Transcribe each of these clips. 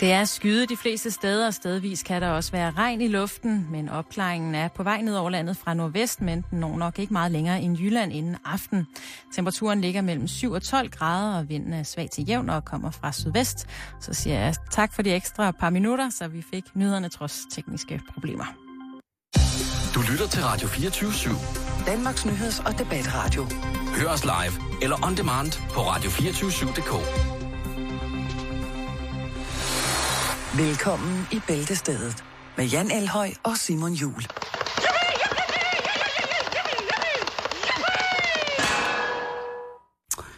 Det er skyde de fleste steder, og stedvis kan der også være regn i luften, men opklaringen er på vej ned over landet fra nordvest, men den når nok ikke meget længere end Jylland inden aften. Temperaturen ligger mellem 7 og 12 grader, og vinden er svag til jævn og kommer fra sydvest. Så siger jeg tak for de ekstra par minutter, så vi fik nyhederne trods tekniske problemer. Du lytter til Radio 24 /7. Danmarks nyheds- og debatradio. Hør os live eller on demand på radio247.dk. Velkommen i Bæltestedet med Jan Elhøj og Simon Jul.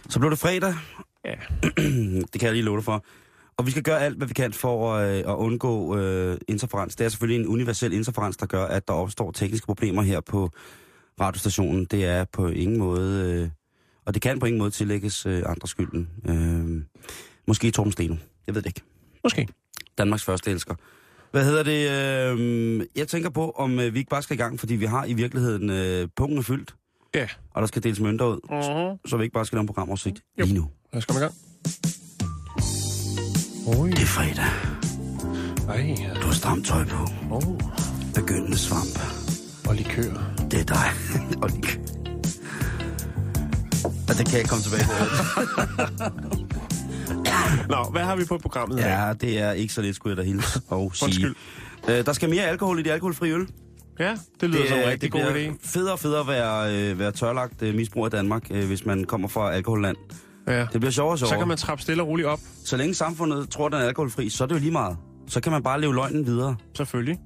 Så blev det fredag. Ja. det kan jeg lige love dig for. Og vi skal gøre alt, hvad vi kan for øh, at undgå øh, interferens. Det er selvfølgelig en universel interferens, der gør, at der opstår tekniske problemer her på radiostationen. Det er på ingen måde, øh, og det kan på ingen måde tillægges øh, andre skylden. Øh, måske Torben Steno. Jeg ved det ikke. Måske. Danmarks første elsker. Hvad hedder det? Øh, jeg tænker på, om øh, vi ikke bare skal i gang, fordi vi har i virkeligheden øh, punkten er fyldt, Ja. og der skal deles mønter ud, Uh-huh. så vi ikke bare skal lave en programoversigt Jo. lige nu. Lad os komme i gang. Oj. Det er fredag. Ej, ja. Du har stramt tøj på. Oh. Begyndende svamp. Og likør. Det er dig. og lige... Og det kan jeg komme tilbage til. Nå, hvad har vi på programmet dag? ja, det er ikke så lidt, skulle jeg da hilse og sige. Undskyld. Øh, der skal mere alkohol i de alkoholfri øl. Ja, det lyder som en rigtig god idé. federe og federe at være, øh, være tørlagt øh, misbrug af Danmark, øh, hvis man kommer fra alkoholland. Ja. Det bliver sjovere og sjovere. Så kan man trappe stille og roligt op, Så længe samfundet tror, den er alkoholfri, så er det jo lige meget. Så kan man bare leve løgnen videre. selvfølgelig.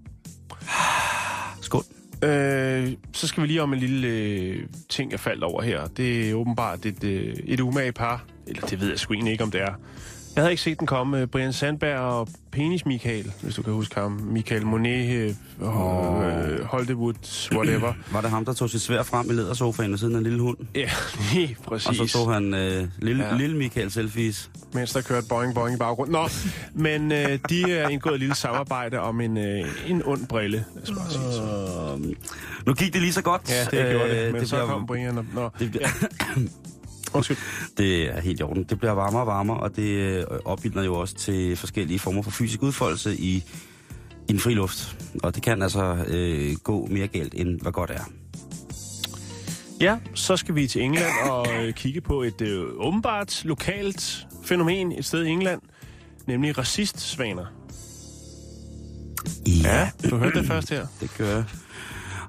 Skål. Øh, så skal vi lige om en lille øh, ting, jeg faldt over her. Det er åbenbart et, øh, et umage par. Eller det ved jeg sgu egentlig ikke, om det er. Jeg havde ikke set den komme. Øh, Brian Sandberg og Penis Michael, hvis du kan huske ham. Michael Monet, øh, og, øh, Hollywood, whatever. Var det ham, der tog sit svær frem i lædersofaen og siden af en lille hund? ja, lige præcis. Og så tog han øh, lille, Ja. ja. lille Michael selfies. mens der kørte boing boing i baggrunden. Nå, men øh, de er indgået et lille samarbejde om en, øh, en ond brille. Bare sige så. Øh, nu gik det lige så godt. Ja, det gjorde det, Øh, men så bliver- kom Brian og... Nå, Det, bliver, undskyld. det er helt i orden. Det bliver varmere og varmere, og det øh, opildner jo også til forskellige former for fysisk udfoldelse i, i den fri luft. Og det kan altså øh, gå mere galt, end hvad godt er. Ja, så skal vi til England og øh, kigge på et øh, åbenbart lokalt fænomen et sted i England, nemlig racistsvaner. Ja, du hørte det først her. Det gør jeg.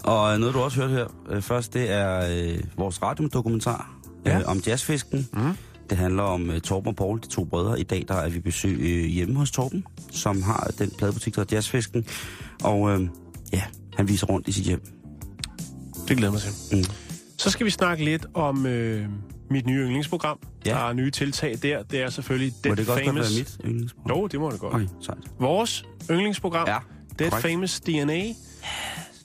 Og noget, du også hørte her øh, først, det er øh, vores radiodokumentar Ja. øh, om jazzfisken. Mhm. Det handler om øh, Torben og Paul, de to brødre. I dag der er vi besøg øh, hjemme hos Torben, som har den pladebutik, der hedder Jazzfisken. Og øh, ja, han viser rundt i sit hjem. Det glæder mig til. Mm. Så skal vi snakke lidt om øh, mit nye yndlingsprogram. Ja. Der er nye tiltag der. Det er selvfølgelig Må Dead det godt Famous... være mit yndlingsprogram? Jo, det må det godt. Okay, sejt. Vores yndlingsprogram, Ja, Dead korrekt. Famous DNA.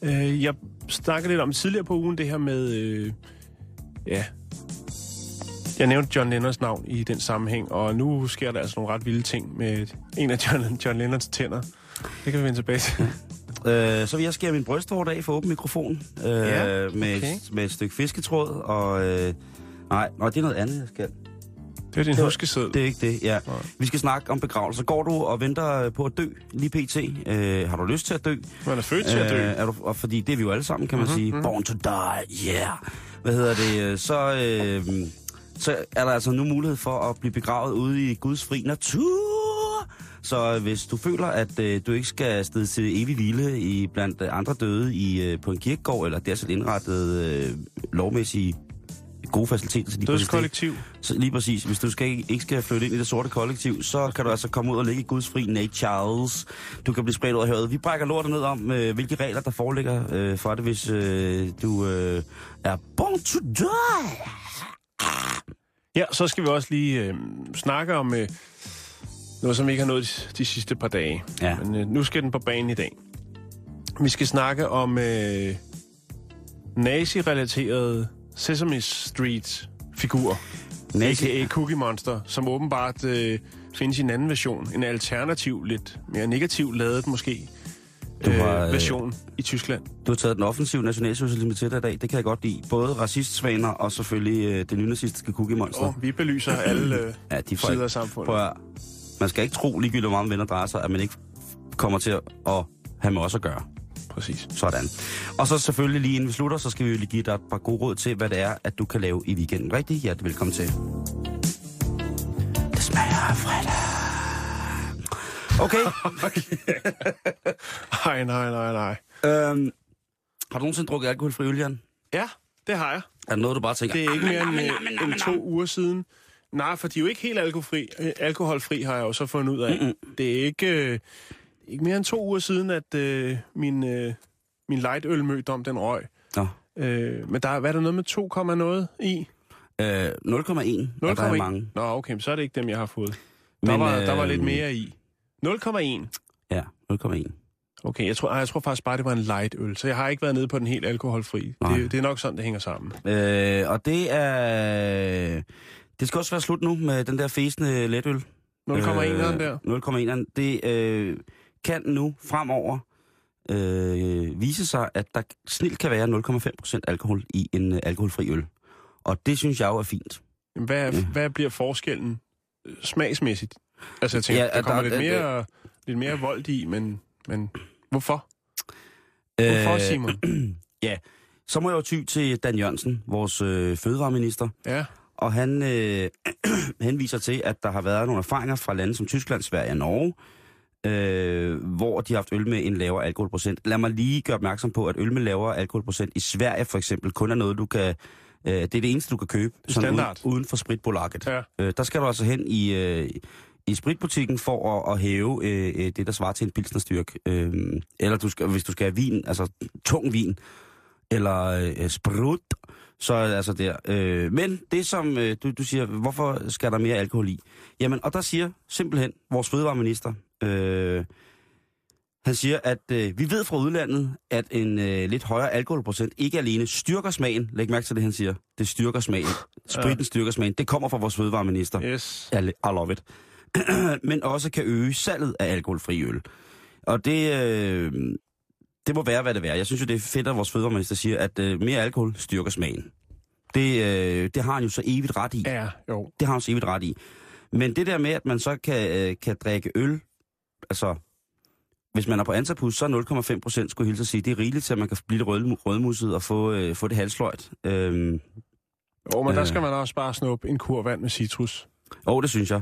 Øh, jeg snakkede lidt om tidligere på ugen, det her med... Øh, ja... Jeg nævnte John Lennons navn i den sammenhæng, og nu sker der altså nogle ret vilde ting med en af John, John Lennons tænder. Det kan vi vende tilbage til. Øh, så vil jeg skære min brysthår af for åben mikrofon. Øh, Ja, med, okay. et, med et stykke fisketråd. Og, øh, nej, nej, det er noget andet, jeg skal. Det er din Det huskeseddel. Det er ikke det, ja. Nej. Vi skal snakke om begravelser. Går du og venter på at dø lige pt? Øh, har du lyst til at dø? Man er født til at dø. Øh, er du, og fordi det er vi jo alle sammen, kan man Mhm, sige. mhm. Born to die, yeah. Hvad hedder det? øh, Så, øh, så er der altså nu mulighed for at blive begravet ude i Guds fri natur. Så hvis du føler, at øh, du ikke skal afsted til evig hvile i blandt øh, andre døde i, øh, på en kirkegård, eller dertil indrettet øh, lovmæssige gode faciliteter til lige præcis det, Dødskollektiv. så lige præcis, hvis du skal, ikke skal flytte ind i det sorte kollektiv, så kan du altså komme ud og ligge i Guds fri natures. Du kan blive spredt ud af havet. Vi brækker lortet ned om, øh, hvilke regler der foreligger øh, for det, hvis øh, du øh, er born to die. Ja, så skal vi også lige øh, snakke om øh, noget, som vi ikke har nået de, de sidste par dage. Ja. Men øh, nu skal den på banen i dag. Vi skal snakke om øh, nazi-relaterede Sesame Street-figurer. Nazi- A.k.a. Cookie Monster, som åbenbart øh, findes i en anden version. En alternativ, lidt mere negativ ladet måske, Du øh, har, øh, version i Tyskland. Du har taget den offensive nationalsocialisme til dig i dag. Det kan jeg godt lide. Både racistsvaner og selvfølgelig øh, det nynazistiske cookie monster. Og vi belyser alle øh, ja, de får sider af samfundet. Prøv at, Man skal ikke tro, ligegyldigt hvor meget venner drejer sig, at man ikke kommer til at have med os at gøre. Præcis. Sådan. Og så selvfølgelig lige inden vi slutter, så skal vi jo lige give dig et par gode råd til, hvad det er, at du kan lave i weekenden. Rigtig hjertelig velkommen til. Det smager af fredag. Okay. Nej, nej, nej, nej. øhm, har du nogensinde drukket alkoholfri øl, Jan? Ja, det har jeg. Er det noget, du bare tænker? Det er ikke mere end, øh, end to uger siden. Nej, for de er jo ikke helt alkoholfri. Øh, Alkoholfri har jeg jo så fundet ud af. Mm-mm. Det er ikke, øh, ikke mere end to uger siden, at øh, min, øh, min lightølmødom, den røg. Nå. Øh, men der, er- hvad er der noget med 2, noget i? Øh, 0,1 og der er mange. Nå, okay, men så er det ikke dem, jeg har fået. Der, Men, var, der var øh, lidt mere i. 0,1. Ja, 0,1. Okay, jeg tror, ej, jeg tror faktisk bare, det var en lightøl, så jeg har ikke været nede på den helt alkoholfri. Nej. Det, det er nok sådan, det hænger sammen. Øh, og det er... Det skal også være slut nu med den der fæsende letøl. 0,1 øh, der. 0,1. Det øh, kan nu fremover øh, vise sig, at der snilt kan være 0,5% alkohol i en øh, alkoholfri øl. Og det synes jeg jo er fint. Hvad, Ja. hvad bliver forskellen øh, smagsmæssigt? Altså, jeg tænker, Ja, der kommer der- lidt, der- mere, lidt mere vold i, men, men hvorfor? Hvorfor, Simon? ja, så må jeg jo ty til Dan Jørgensen, vores øh, fødevareminister. Ja, Og han øh, henviser til, at der har været nogle erfaringer fra lande som Tyskland, Sverige og Norge, øh, hvor de har haft øl med en lavere alkoholprocent. Lad mig lige gøre opmærksom på, at øl med lavere alkoholprocent i Sverige for eksempel kun er noget, du kan... Øh, det er det eneste, du kan købe sådan Standard. Uden, uden for spritbolaget. ja. Øh, der skal du altså hen i, øh, i spritbutikken for at, at hæve øh, øh, det, der svarer til en pilsnerstyrk. Øh, eller du skal, hvis du skal have vin, altså tung vin, eller øh, sprut, så er det altså der. Øh, men det som øh, du, du siger, hvorfor skal der mere alkohol i? Jamen, og der siger simpelthen vores fødevareminister, øh, han siger, at øh, vi ved fra udlandet, at en øh, lidt højere alkoholprocent ikke alene styrker smagen. Læg mærke til det, han siger. Det styrker smagen. Spritten styrker smagen. Det kommer fra vores fødevareminister. Yes. I, I love it. Men også kan øge salget af alkoholfri øl. Og det, øh, det må være, hvad det er. Jeg synes jo, det er fedt, at vores fødevareminister siger, at øh, mere alkohol styrker smagen. Det, øh, det har han jo så evigt ret i. Ja, jo. Det har han så evigt ret i. Men det der med, at man så kan, øh, kan drikke øl, altså, hvis man er på Antapus, så er 0,5 procent, skulle jeg hilse at sige. Det er rigeligt til, at man kan blive lidt rød, rødmusset og få, øh, få det halsløjt. Øhm, Jo, men der Øh. skal man også bare snuppe en kur vand med citrus. Og det synes jeg.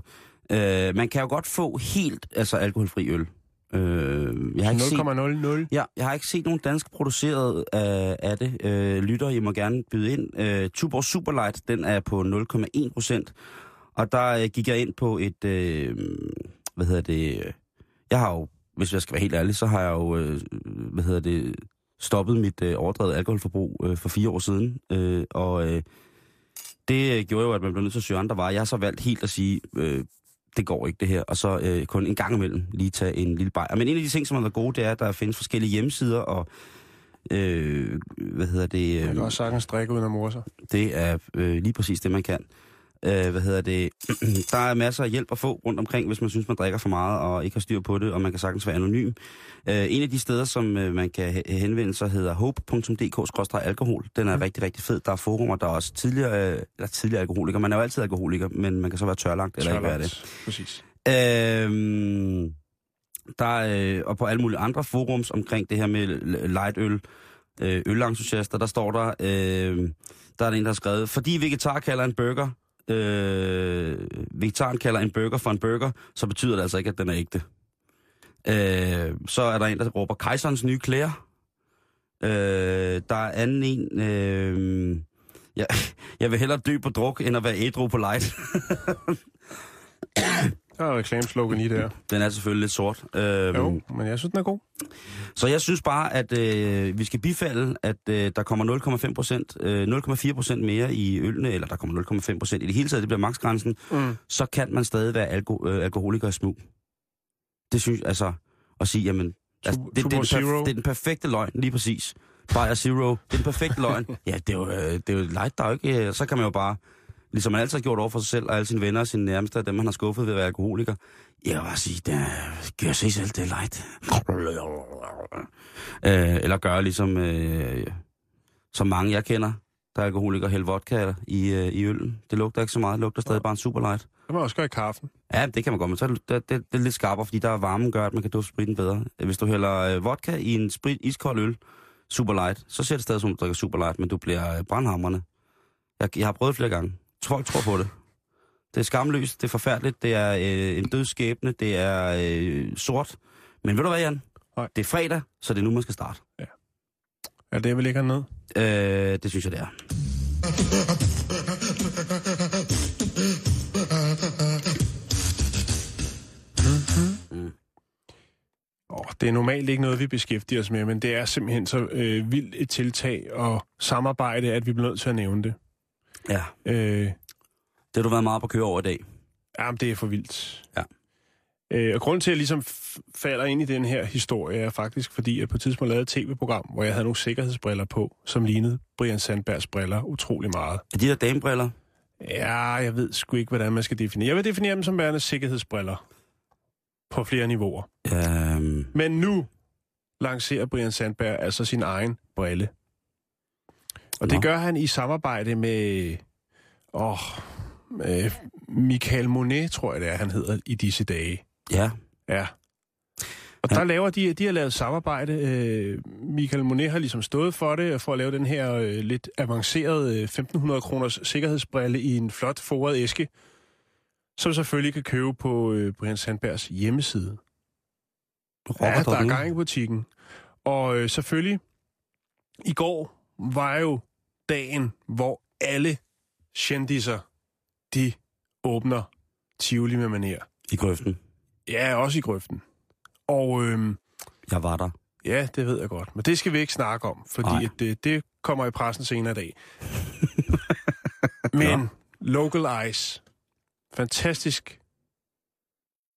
Øh, man kan jo godt få helt altså alkoholfri øl. Øh, jeg, har ikke set, 0,00. ja, jeg har ikke set nogen dansk produceret af, af det. Øh, lytter, I må gerne byde ind. Øh, Tuborg Superlight, den er på 0,1 procent. Og der øh, gik jeg ind på et, øh, hvad hedder det, øh, jeg har jo, hvis jeg skal være helt ærlig, så har jeg jo, øh, hvad hedder det, stoppet mit øh, overdrevet alkoholforbrug øh, for fire år siden. Øh, og øh, det øh, gjorde jo, at man blev nødt til at søge andre veje. Jeg har så valgt helt at sige, øh, det går ikke det her, og så øh, kun en gang imellem lige tage en lille bajer. Men en af de ting, som har været gode, det er, at der findes forskellige hjemmesider, og øh, hvad hedder det? Øh, kan også sagtens drikke uden at morde sig. det er øh, lige præcis det, man kan. Øh, hvad hedder det? Der er masser af hjælp at få rundt omkring, hvis man synes, man drikker for meget og ikke har styr på det, og man kan sagtens være anonym. Øh, en af de steder, som øh, man kan he- henvende sig, hedder hope.dk-alkohol. Den er mm. rigtig, rigtig fed. Der er forumer, der er også tidligere, øh, eller tidligere alkoholiker. Man er jo altid alkoholiker, men man kan så være tørlagt eller ikke være det. Tørlagt. Præcis. Øhm, der er, øh, og på alle mulige andre forums omkring det her med lightøl, øh, ølentusiaster, der står der, øh, der er en, der har skrevet, fordi vegetar kalder en burger, øh, vegetaren kalder en burger for en burger, så betyder det altså ikke, at den er ægte. Øh, så er der en, der råber kejserens nye klæder. Øh, der er anden en, øh, jeg, jeg vil hellere dø på druk, end at være ædru på light. Der er reklameslogan lige der. Den er selvfølgelig lidt sort. Øh, Jo, men jeg synes, den er god. Så jeg synes bare, at øh, vi skal bifalde, at øh, der kommer 0,5 procent, øh, 0,4 procent mere i ølene, eller der kommer 0,5 procent i det hele taget, det bliver maksgrænsen, Mm. så kan man stadig være alko- øh, alkoholiker i smug. Det synes altså, at sige, jamen, altså, det, det, er perf- Zero. det er den perfekte løgn, lige præcis. Bayer Zero, det er den perfekte løgn. Ja, det er jo, øh, det er jo light, der er jo ikke, øh, så kan man jo bare, ligesom man altid har gjort over for sig selv, og alle sine venner og sine nærmeste, og dem man har skuffet ved at være alkoholiker. Jeg vil bare sige, det gør sig selv, det light. Øh, eller gøre ligesom, øh, som mange jeg kender, der er alkoholikere, hælde vodka i, øh, i øllen. Det lugter ikke så meget, det lugter stadig bare en superlight. kan man også gøre i kaffen. Ja, det kan man godt, men så er det, det, det, det er lidt skarpere, fordi der er varmen gør, at man kan dufte spriten bedre. Hvis du hælder øh, vodka i en sprit, iskold øl, super light, så ser det stadig som, du drikker super light, men du bliver øh, brandhammerne. Jeg, jeg har prøvet det flere gange. Folk tror på det. Det er skamløst, det er forfærdeligt, det er øh, en død skæbne, det er øh, sort. Men ved du hvad, Jan? Nej. Det er fredag, så det er nu, man skal starte. Er det, vi ligger ned? Øh, det synes jeg, det er. Oh, det er normalt ikke noget, vi beskæftiger os med, men det er simpelthen så øh, vildt et tiltag og samarbejde, at vi bliver nødt til at nævne det. Ja, Øh, det har du været meget på køre over i dag. jamen, det er for vildt. Ja. Øh, og grunden til, at jeg ligesom falder ind i den her historie, er faktisk fordi, at på et tidspunkt lavede et tv-program, hvor jeg havde nogle sikkerhedsbriller på, som lignede Brian Sandbergs briller utrolig meget. Er de der damebriller? Ja, jeg ved sgu ikke, hvordan man skal definere. Jeg vil definere dem som værende sikkerhedsbriller på flere niveauer. Øhm, Men nu lancerer Brian Sandberg altså sin egen brille. Og det gør han i samarbejde med, åh, med Michael Monet, tror jeg det er, han hedder i disse dage. ja, Ja. Og der laver de, de har lavet samarbejde. Øh, Michael Monet har ligesom stået for det, for at lave den her øh, lidt avancerede øh, 1500 kroners sikkerhedsbrille i en flot foret æske, som selvfølgelig kan købe på øh, Brian Sandbergs hjemmeside. Ja, der er gang i butikken. Og øh, selvfølgelig, i går var jo dagen, hvor alle kendiser, de åbner Tivoli med maner. I grøften. Ja, også i grøften. Og øhm, Jeg var der. ja, det ved jeg godt. Men det skal vi ikke snakke om, fordi at det, det kommer i pressen senere i dag. Men Local Ice. Fantastisk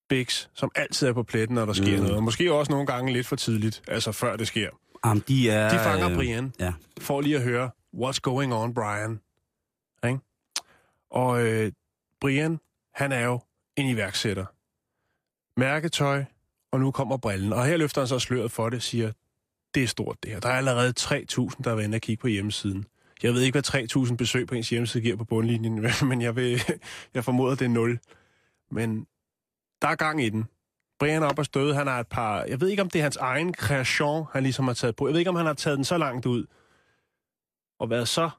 Bix, som altid er på pletten, når der sker Mm. noget. Og måske også nogle gange lidt for tidligt, altså før det sker. Jamen, de er... De fanger øh, Brian, Ja. for lige at høre, what's going on, Brian? Ikke? Og øh, Brian, han er jo en iværksætter. Mærketøj, og nu kommer brillen. Og her løfter han så sløret for det, siger, det er stort det her. Der er allerede 3.000, der er vendt at kigge på hjemmesiden. Jeg ved ikke, hvad 3.000 besøg på ens hjemmeside giver på bundlinjen, men jeg, vil, jeg formoder, det er 0. Men der er gang i den. Brian op og støde, han har et par... Jeg ved ikke, om det er hans egen kreation, han ligesom har taget på. Jeg ved ikke, om han har taget den så langt ud. Og været så...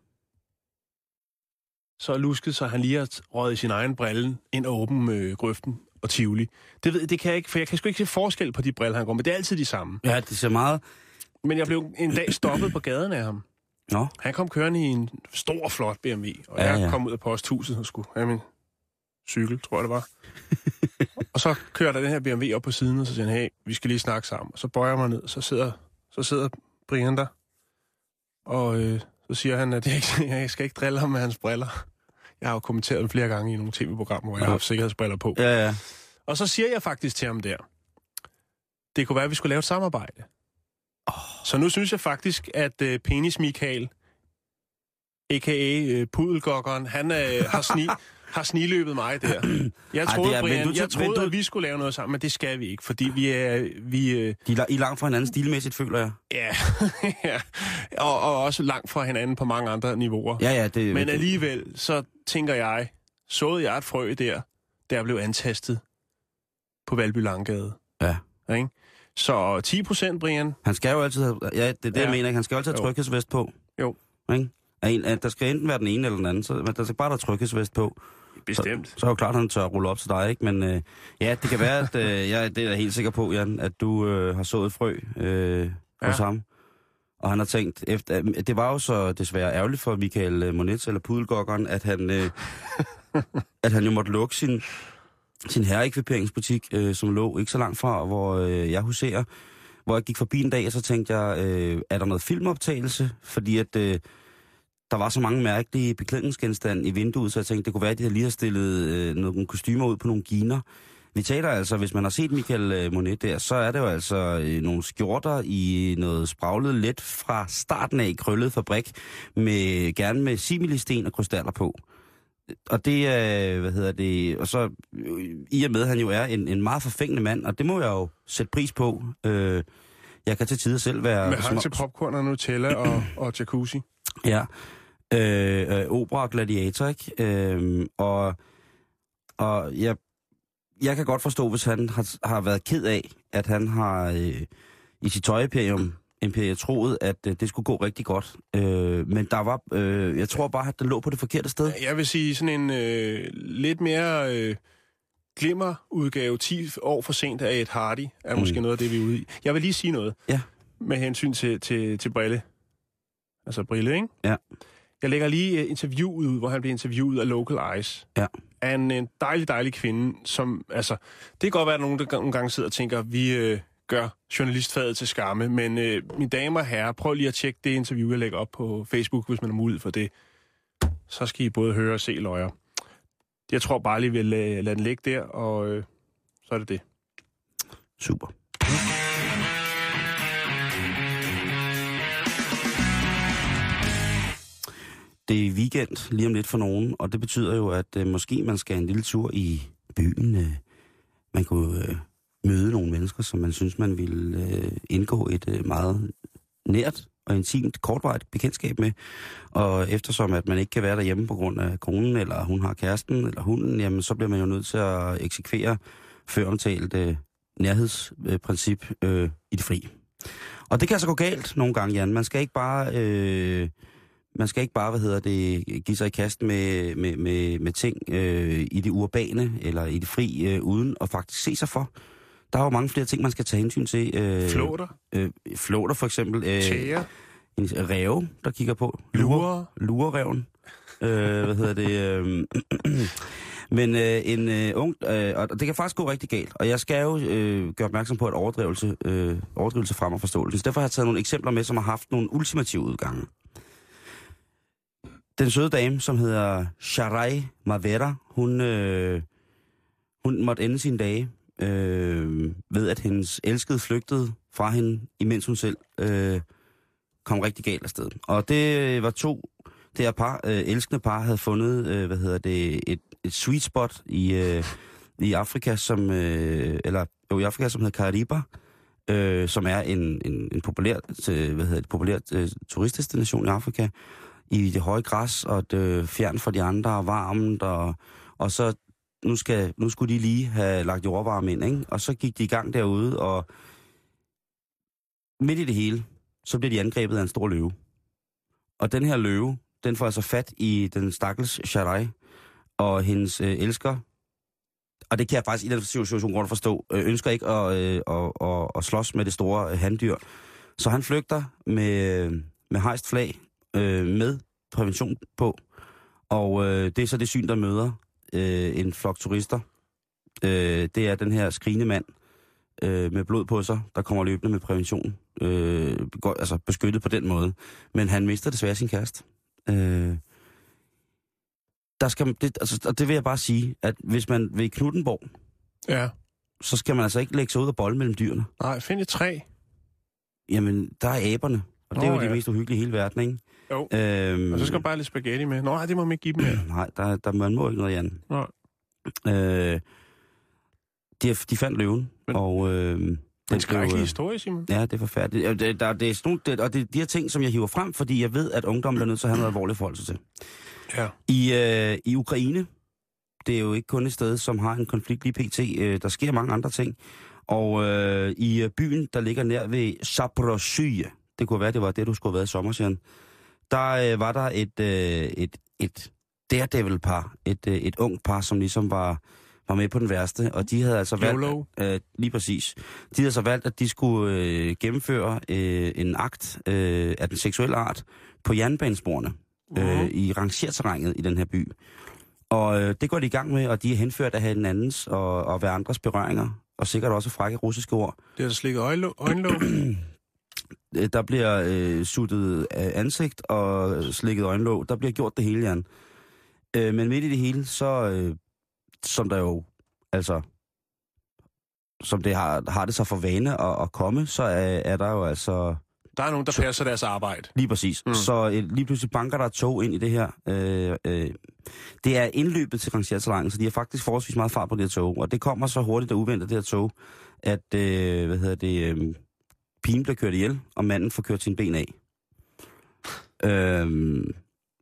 Så lusket, så han lige har røget i sin egen brille ind og åben øh, grøften og tivoli. Det, ved, det kan jeg ikke, for jeg kan sgu ikke se forskel på de briller, han går med. Det er altid de samme. Ja, det ser meget... Men jeg blev en dag stoppet på gaden af ham. Nå, Han kom kørende i en stor, flot BMW, og Ja, jeg ja. kom ud af posthuset og skulle have min cykel, tror jeg det var. og så kører der den her BMW op på siden, og så siger han, hey, vi skal lige snakke sammen. Og så bøjer jeg mig ned, og så sidder, så sidder Brian der. Og øh, så siger han, at jeg, ikke, jeg skal ikke drille ham med hans briller. Jeg har jo kommenteret dem flere gange i nogle tv-programmer, hvor jeg har haft sikkerhedsbriller på. ja, ja. Og så siger jeg faktisk til ham der, det kunne være, at vi skulle lave et samarbejde. Oh. Så nu synes jeg faktisk, at uh, Penis Michael, a.k.a. Uh, Pudelgokkeren, han uh, har, sni, har sniløbet mig der. Jeg Ej, troede, det er- Brian, du- jeg troede du- at vi skulle lave noget sammen, men det skal vi ikke, fordi vi er... Vi, uh, De er, I er langt fra hinanden stilmæssigt, føler jeg. ja, ja. Og, og også langt fra hinanden på mange andre niveauer. Ja, ja, det... Men alligevel, så tænker jeg, såede jeg et frø der, der blev antastet på Valby Langgade. Ja. Ikke? Så 10 procent, Brian. Han skal jo altid have... Ja, det er det, ja. Ja. jeg mener. Han skal jo altid have tryghedsvest på. Jo. Ikke? At En, at der skal enten være den ene eller den anden, så men der skal bare der tryghedsvest på. Bestemt. Så, så er jo klart, at han tør at rulle op til dig, ikke? Men øh, ja, det kan være, at øh, jeg, det er helt sikker på, Jan, at du øh, har sået et frø øh, hos Ja. ham. Og han har tænkt, efter, det var jo så desværre ærgerligt for Michael øh, Monets, eller Pudelgokkeren, at han, øh, at han jo måtte lukke sin, sin herreekviperingsbutik, øh, som lå ikke så langt fra, hvor øh, jeg huserer. Hvor jeg gik forbi en dag, og så tænkte jeg, øh, er der noget filmoptagelse? Fordi at øh, der var så mange mærkelige beklædningsgenstande i vinduet, så jeg tænkte, det kunne være, at de lige har stillet øh, nogle kostymer ud på nogle giner. Vi taler altså, hvis man har set Michael øh, Monet der, så er det jo altså øh, nogle skjorter i noget spraglet let fra starten af krøllet fabrik, med, gerne med similisten og krystaller på. Og det er, hvad hedder det, og så øh, i og med, at han jo er en, en meget forfængende mand, og det må jeg jo sætte pris på. Øh, jeg kan til tider selv være... Med hang til popcorn og Nutella og, og jacuzzi. Ja. Øh, øh, opera og gladiator, ikke? Øh, og Og jeg, jeg kan godt forstå, hvis han har, har været ked af, at han har øh, i sit tøjimperium imperiet troet, at øh, det skulle gå rigtig godt. Øh, men der var, øh, jeg tror bare, at det lå på det forkerte sted. Jeg vil sige sådan en øh, lidt mere øh, glimmer-udgave 10 år for sent af et Hardy, er måske Mm. noget af det, vi er ude i. Jeg vil lige sige noget Ja. med hensyn til, til, til Brille. Altså Brille, ikke? Ja. Jeg lægger lige øh, interviewet ud, hvor han bliver interviewet af Local Eyes. Ja. Af en, en dejlig, dejlig kvinde, som, altså, det kan godt være, at nogen, der nogle gange sidder og tænker, vi øh, gør journalistfaget til skamme, men øh, mine damer og herrer, prøv lige at tjekke det interview, jeg lægger op på Facebook, hvis man har mulighed for det. Så skal I både høre og se løjer. Jeg tror bare lige, vi vil lade, lade den ligge der, og øh, så er det det. Super. Det er weekend lige om lidt for nogen, og det betyder jo, at øh, måske man skal en lille tur i byen. Øh, man kunne øh, møde nogle mennesker, som man synes, man ville øh, indgå et øh, meget nært og intimt kortvarigt bekendtskab med. Og eftersom at man ikke kan være derhjemme på grund af konen, eller hun har kæresten, eller hunden, jamen så bliver man jo nødt til at eksekvere før omtalt øh, nærhedsprincip øh, i det fri. Og det kan altså gå galt nogle gange, Jan. Man skal ikke bare, øh, man skal ikke bare hvad hedder det, give sig i kast med, med, med, med ting øh, i det urbane eller i det fri, øh, uden at faktisk se sig for. Der er jo mange flere ting, man skal tage hensyn til. Øh, Flåter, Øh, flåter for eksempel. Øh, tæger, en ræve, der kigger på. lurer. Lurereven. Øh, hvad hedder det? Øh, men øh, en øh, ung, øh, og det kan faktisk gå rigtig galt, og jeg skal jo øh, gøre opmærksom på, at overdrivelse, øh, overdrivelse fremmer forståelsen. Så derfor har jeg taget nogle eksempler med, som har haft nogle ultimative udgange. Den søde dame, som hedder Sharai Mavera, hun, øh, hun måtte ende sine dage øh, ved, at hendes elskede flygtede fra hende, imens hun selv øh, kom rigtig galt afsted. Og det øh, var to, det her par, øh, elskende par, havde fundet, øh, hvad hedder det, et, et sweet spot i, øh, i Afrika, som, øh, eller jo, i Afrika, som hedder Cariba, øh, som er en, en, en populær, øh, hvad hedder det, populær øh, turistdestination i Afrika, i det høje græs, og det øh, fjern for de andre, og varmt, og, og så nu, skal, nu skulle de lige have lagt jordvarme ind, ikke? og så gik de i gang derude, og midt i det hele, så blev de angrebet af en stor løve. Og den her løve, den får altså fat i den stakkels Sharai og hendes øh, elsker. Og det kan jeg faktisk i den situation godt forstå. Øh, ønsker ikke at, øh, at, at, at slås med det store øh, handdyr. Så han flygter med, øh, med hejst flag øh, med prævention på. Og øh, det er så det syn, der møder øh, en flok turister. Øh, det er den her skrigende mand øh, med blod på sig, der kommer løbende med prævention. Øh, går, altså beskyttet på den måde. Men han mister desværre sin kæreste. Øh, der skal, det, altså, og det vil jeg bare sige, at hvis man vil i Knuttenborg, Ja. så skal man altså ikke lægge sig ud og bolle mellem dyrene. Nej, find et træ. Jamen, der er aberne, og det er Nå, jo de ja. mest uhyggelige i hele verden, ikke? Jo. Øhm, Og så skal der bare lidt spaghetti med. Nå, nej, det må man ikke give dem med. Nej, der, der man må ikke noget, Jan. Nej. Øh, de, de fandt løven, Men- og... Øh, En den skrækkelig øh, historie, Simon. Ja, det er forfærdeligt. Det, der, det er sådan, det, og det er de her ting, som jeg hiver frem, fordi jeg ved, at ungdommen er nødt til at have noget alvorligt forhold til. Ja. I, øh, I Ukraine, det er jo ikke kun et sted, som har en konflikt lige pt. Øh, der sker mange andre ting. Og øh, i øh, byen, der ligger nær ved Zaporozhye, det kunne være, det var det, du skulle have været i sommer, Jan, der øh, var der et, øh, et, et daredevil-par, et, øh, et ungt par, som ligesom var, var med på den værste, og de havde altså valgt... YOLO. Øh, lige præcis. De havde så valgt, at de skulle øh, gennemføre øh, en akt øh, af den seksuelle art på jernbanesporene øh, Mhm. i rangerterrænet i den her by. Og øh, det går de i gang med, og de er henført af hinandens og, og hverandres berøringer, og sikkert også frække russiske ord. Det er slikket øjenlåg. Øh, Der bliver øh, suttet af ansigt og slikket øjenlåg. Der bliver gjort det hele, Jan. Øh, men midt i det hele, så øh, som der jo, altså, som det har, har det så for vane at, at komme, så er, er der jo altså Der er nogen, der passer deres arbejde. Lige præcis. Mm. Så øh, lige pludselig banker der et tog ind i det her. Øh, øh, det er indløbet til rangerterrænet, så de har faktisk forholdsvis meget fart på det her tog. Og det kommer så hurtigt og uventet, det her tog, at øh, hvad hedder det, øh, pigen bliver kørt ihjel, og manden får kørt sin ben af. Øh,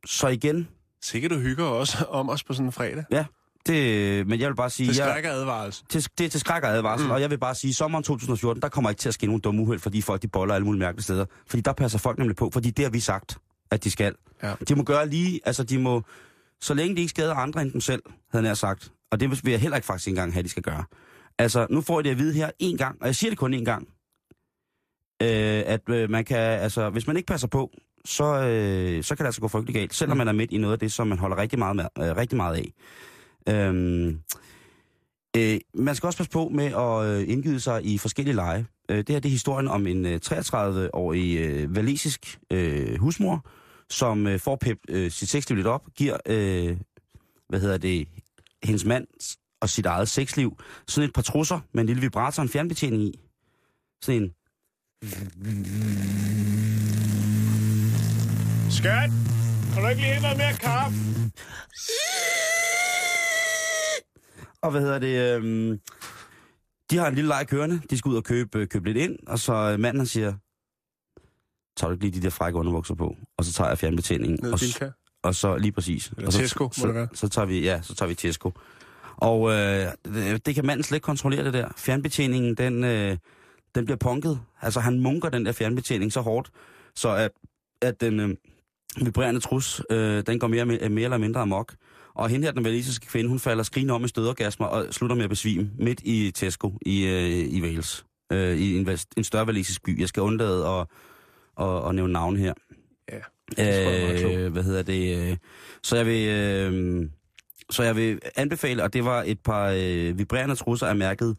så igen, Sikkert du hygger også om os på sådan en fredag. Det, men jeg vil bare sige... Det jeg, skrækker advarsel. til, det er til skræk og advarsel, mm. og jeg vil bare sige, sommeren 2014, der kommer ikke til at ske nogen dumme uheld, fordi folk de boller alle mulige mærkelige steder. Fordi der passer folk nemlig på, fordi det har vi sagt, at de skal. Ja. De må gøre lige, altså de må, så længe de ikke skader andre end dem selv, havde jeg sagt. Og det vil jeg heller ikke faktisk engang have, de skal gøre. Altså, nu får I det at vide her en gang, og jeg siger det kun en gang, øh, at øh, man kan, altså, hvis man ikke passer på, så, øh, så kan det altså gå frygtelig galt, selvom man er midt i noget af det, som man holder rigtig meget, med, øh, rigtig meget af. Øhm, øh, man skal også passe på med at øh, indgive sig i forskellige lege. Øh, det her det er historien om en øh, 33-årig øh, valisisk øh, husmor, som øh, får pep øh, sit sexliv lidt op, giver, øh, hvad hedder det, hendes mand og sit eget sexliv sådan et par trusser med en lille vibrator og en fjernbetjening i. Sådan en, Skat! Kan du ikke lige hente noget mere kaffe? Og hvad hedder det? Øhm, de har en lille leg kørende. De skal ud og købe, øh, købe lidt ind. Og så øh, manden han siger, tager du ikke lige de der frække underbukser på? Og så tager jeg fjernbetjeningen. Ned og, Bilka? og så lige præcis. Eller og så, Tesco, må så, det være. Så, tager vi, ja, så tager vi Tesco. Og øh, det, det kan manden slet ikke kontrollere det der. Fjernbetjeningen, den, øh, den bliver punket. Altså han munker den der fjernbetjening så hårdt, så at, at den øh, vibrerende trus, øh, den går mere, mere, eller mindre amok. Og hende her, den valisiske kvinde, hun falder skrigende om i stødorgasmer og slutter med at besvime midt i Tesco i, øh, i Wales. Øh, I en, en større valisisk by. Jeg skal undlade at, at, at nævne navn her. Ja. Øh, hvad hedder det? Øh, så jeg vil... Øh, så jeg vil anbefale, og det var et par øh, vibrerende trusser af mærket,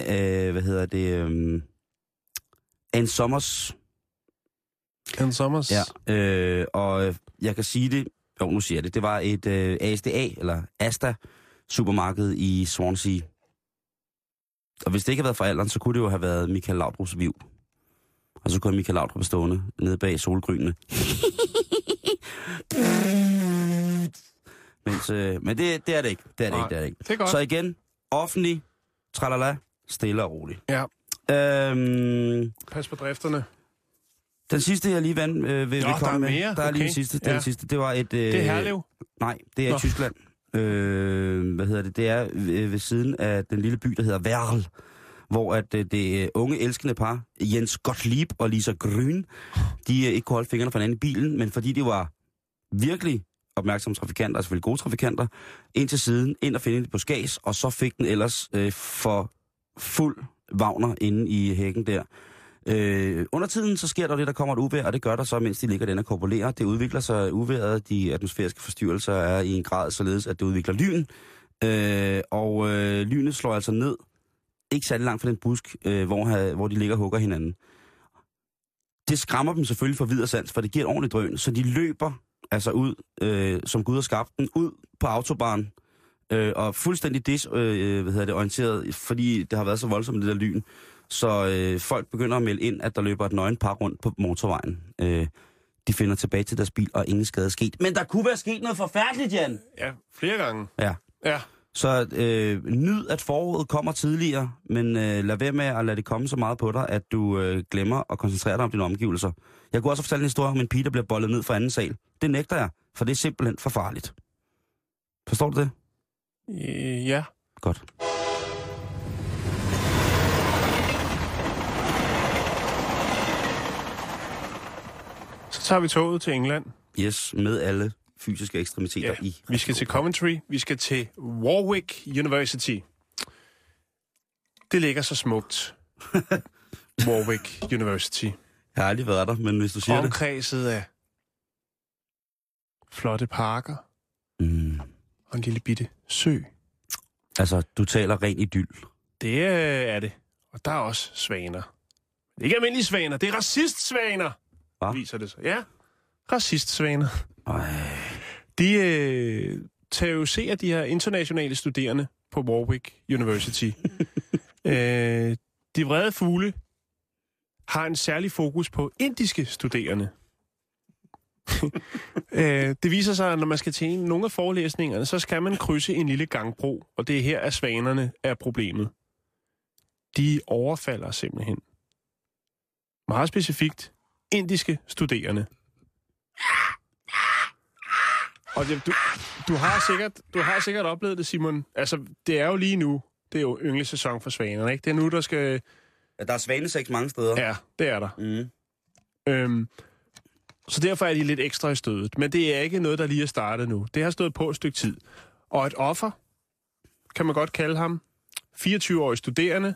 øh, hvad hedder det, øh, en sommers, Ken Sommers. ja, øh, og øh, jeg kan sige det, jo nu siger jeg det, det var et øh, ASDA, eller ASTA, supermarked i Swansea. Og hvis det ikke havde været for alderen, så kunne det jo have været Michael Laudrups Viv. Og så kunne Michael Laudrup stående nede bag solgrynene. Mens, øh, men det, det er det ikke. Det er det Nej, ikke, det er det ikke. det er godt. Så igen, offentlig, tralala, stille og roligt. Ja. Øhm, Pas på drifterne. den sidste, jeg lige vandt, øh, vil, Nå, vil der komme er med. mere? Der er lige Okay. den sidste. Den Ja. sidste, det var et... Øh, Det er Herlev. Nej, det er Nå. i Tyskland. Øh, hvad hedder det? Det er ved, ved siden af den lille by, der hedder Werl, hvor at øh, det øh, unge elskende par, Jens Gottlieb og Lisa Grün, de øh, ikke kunne holde fingrene fra hinanden i bilen, men fordi de var virkelig opmærksomme trafikanter, og selvfølgelig gode trafikanter, ind til siden, ind og finde det på skæs, og så fik den ellers øh, for fuld vagner inde i hækken der. Øh, under tiden så sker der det, der kommer et uvejr, og det gør der så, mens de ligger den og korpolerer. Det udvikler sig uværet, de atmosfæriske forstyrrelser er i en grad således, at det udvikler lyn. Øh, og øh, lynet slår altså ned, ikke særlig langt fra den busk, øh, hvor, ha- hvor de ligger og hugger hinanden. Det skræmmer dem selvfølgelig for videre sans, for det giver et ordentligt drøn, så de løber altså ud, øh, som Gud har skabt den, ud på autobahn, øh, og fuldstændig dis, øh, hvad hedder det, orienteret, fordi det har været så voldsomt det der lyn. Så øh, folk begynder at melde ind, at der løber et nøgen par rundt på motorvejen. Øh, de finder tilbage til deres bil, og ingen skade er sket. Men der kunne være sket noget forfærdeligt, Jan! Ja, flere gange. Ja. Ja. Så øh, nyd, at foråret kommer tidligere, men øh, lad være med at lade det komme så meget på dig, at du øh, glemmer at koncentrere dig om dine omgivelser. Jeg kunne også fortælle en historie om en pige, der bliver bollet ned fra anden sal. Det nægter jeg, for det er simpelthen for farligt. Forstår du det? Øh, ja. Godt. Så tager vi toget til England. Yes, med alle fysiske ekstremiteter Ja. i. Vi skal til Coventry. Vi skal til Warwick University. Det ligger så smukt. Warwick University. Jeg har aldrig været der, men hvis du siger det... Omkredset af flotte parker Mm, og en lille bitte sø. altså, du taler ren idyll. Det øh, er det. Og der er også svaner. Det er ikke almindelige svaner, det er racistsvaner, Hva? viser det sig. Ja, racistsvaner. Ej, De øh, terroriserer de her internationale studerende på Warwick University. øh, de vrede fugle har en særlig fokus på indiske studerende. øh, det viser sig, at når man skal til en, nogle af forelæsningerne, så skal man krydse en lille gangbro, og det er her, at svanerne er problemet. De overfalder simpelthen. Meget specifikt indiske studerende. Og det, du, du, har sikkert, du har sikkert oplevet det, Simon. Altså, det er jo lige nu. Det er jo yndlingssæson for svanerne, ikke? Det er nu, der skal... Ja, der er svaneseks mange steder. Ja, det er der. Mm. Øhm, så derfor er de lidt ekstra i stødet. Men det er ikke noget, der lige er startet nu. Det har stået på et stykke tid. Og et offer, kan man godt kalde ham, 24-årig studerende,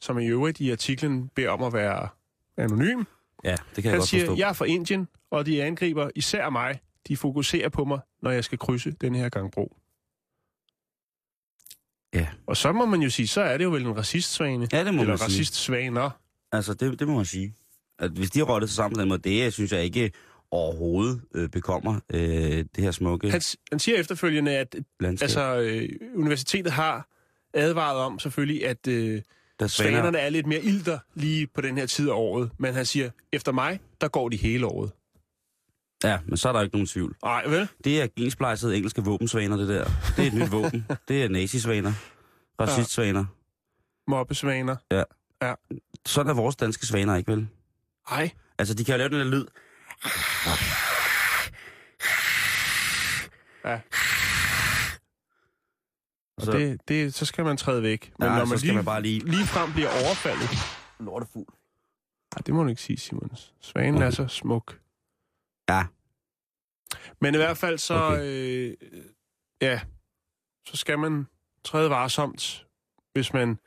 som i øvrigt i artiklen beder om at være anonym. Ja, det kan jeg Han godt siger, forstå. jeg er fra Indien, og de angriber især mig. De fokuserer på mig, når jeg skal krydse den her gang bro. Ja. Og så må man jo sige, så er det jo vel en racistsvane. Ja, det må Eller man sige. racistsvaner. Altså, det, det må man sige. At hvis de har rottet sig sammen på den måde, det synes jeg ikke overhovedet øh, bekommer øh, det her smukke Han, han siger efterfølgende, at landskab. altså, øh, universitetet har advaret om selvfølgelig, at øh, der svaner, svanerne er lidt mere ilter lige på den her tid af året. Men han siger, efter mig, der går de hele året. Ja, men så er der ikke nogen tvivl. Nej, vel? Det er gensplejsede engelske våbensvaner, det der. Det er et nyt våben. Det er nazisvaner. Racistsvaner. Mobbesvaner. Sådan er vores danske svaner ikke, vel? Ej, Altså, de kan jo lave den der lyd. Ja. Og Så- det, det, så skal man træde væk. Men Ja, når så man skal lige, man bare lige- lige frem bliver overfaldet... Lortefugl. Nej, det må du ikke sige, Simons. Svanen er så smuk. Ja. Men i hvert fald så... Okay. Øh, ja, så skal man træde varsomt, hvis man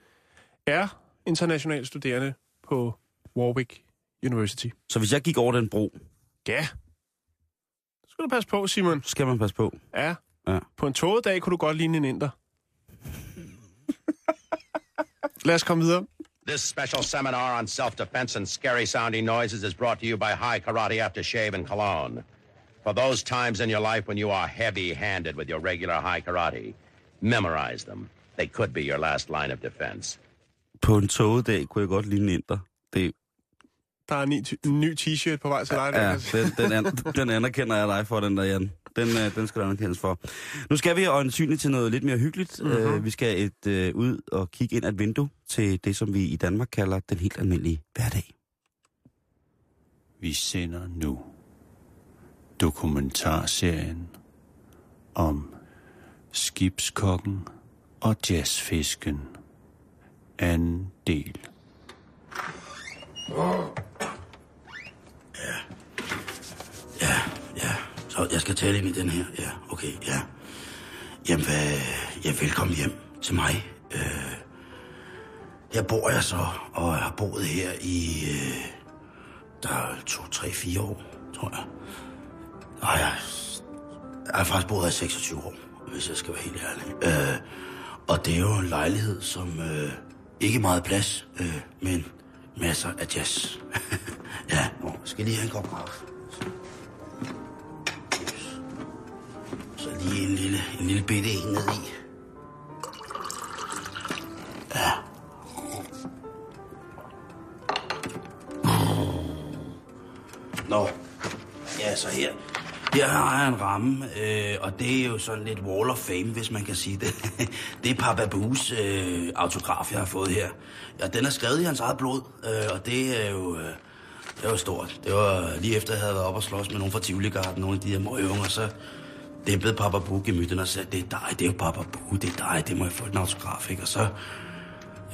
er international studerende på Warwick University. Så hvis jeg gik over den bro, Ja. Så skal du passe på, Simon. så skal man passe på. Ja. Ja. På en tågedag kunne du godt ligne en inder. Lad os komme videre. This special seminar on self-defense and scary sounding noises is brought to you by High Karate Aftershave and Cologne. For those times in your life when you are heavy-handed with your regular high karate, memorize them. They could be your last line of defense. På en togedag kunne jeg godt lide en inder. Det, Der er en ny, en ny t-shirt på vej til dig. ja, den, den, an, den anerkender jeg dig for, den der, Jan. Den, øh, den skal du anerkendes for. Nu skal vi øjensynligt til noget lidt mere hyggeligt. Mhm. Mm-hmm. Uh, vi skal et, uh, ud og kigge ind ad et vindue til det, som vi i Danmark kalder den helt almindelige hverdag. Vi sender nu dokumentarserien om skibskokken og jazzfisken. Anden del. Ja, jeg skal tale ind i den her. Ja, okay, ja. Jamen, hvad, ja, velkommen hjem til mig. Øh, her bor jeg så, og jeg har boet her i... Øh, der er to, tre, fire år, tror jeg. Nej, jeg, jeg har faktisk boet her i 26 år, hvis jeg skal være helt ærlig. Øh, og det er jo en lejlighed, som øh, ikke er meget plads, øh, men masser af jazz. ja, nu skal jeg lige have en kop kaffe. Lige en lille, en lille bitte en ned i. Ja. Nå, ja, så her. Her har jeg en ramme, øh, og det er jo sådan lidt wall of fame, hvis man kan sige det. det er Papa Bues øh, autograf, jeg har fået her. Ja, den er skrevet i hans eget blod, øh, og det er jo... Øh, det var stort. Det var lige efter, jeg havde været op og slås med nogle fra Tivoli-garden, nogle af de her møgeunger, så dæmpede Papa Boo gemytten og sagde, det er dig, det er jo Papa Boo, det er dig, det må jeg få en autograf, ikke? Og så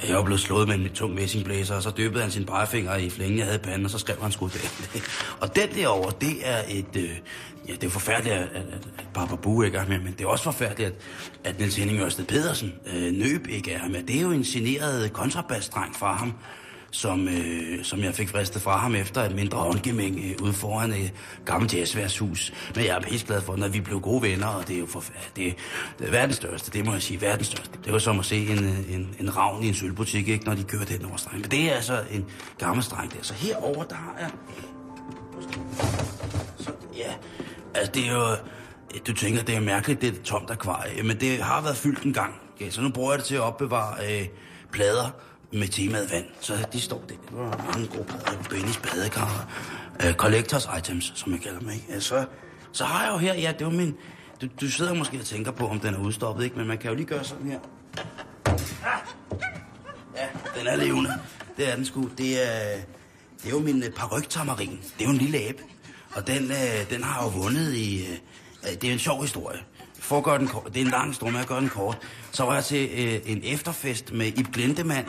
er jeg jo blevet slået med en tung messingblæser, og så dyppede han sin pegefinger i flængen, jeg havde i panden, og så skrev han sgu det. Og den derovre, det er et... Øh, ja, det er forfærdeligt, at, at, at Papa Bue ikke er med, men det er også forfærdeligt, at, at Niels Henning Ørsted Pedersen øh, nøb ikke er med. Det er jo en generet kontrabasstreng fra ham, som, øh, som jeg fik fristet fra ham efter et mindre håndgemæng øh, ude foran et gammelt jazzværshus. Men jeg er pisse glad for, når vi blev gode venner, og det er jo for, det, det er verdens største, det må jeg sige, verdens største. Det var som at se en, øh, en, en ravn i en sølvbutik, ikke, når de kørte den over strengen. Men det er altså en gammel streng der. Så herover der har jeg... Så, ja, altså det er jo... Du tænker, det er mærkeligt, det er et tomt akvarie, men det har været fyldt en gang. Okay, så nu bruger jeg det til at opbevare øh, plader med temaet vand. Så de står der. Det var mange gode plader Bennys badekar. Uh, collectors items, som jeg kalder dem, ikke? Så, så har jeg jo her, ja, det var min... Du, du sidder måske og tænker på, om den er udstoppet, ikke? Men man kan jo lige gøre sådan her. Ja, den er levende. Det er den sgu. Det er, det er jo min øh, parryktamarin. Det er jo en lille abe. Og den, øh, den har jo vundet i... Øh, øh, det er en sjov historie. For at gøre den kort, det er en lang historie, men jeg gør den kort. Så var jeg til øh, en efterfest med Ib Glindemann,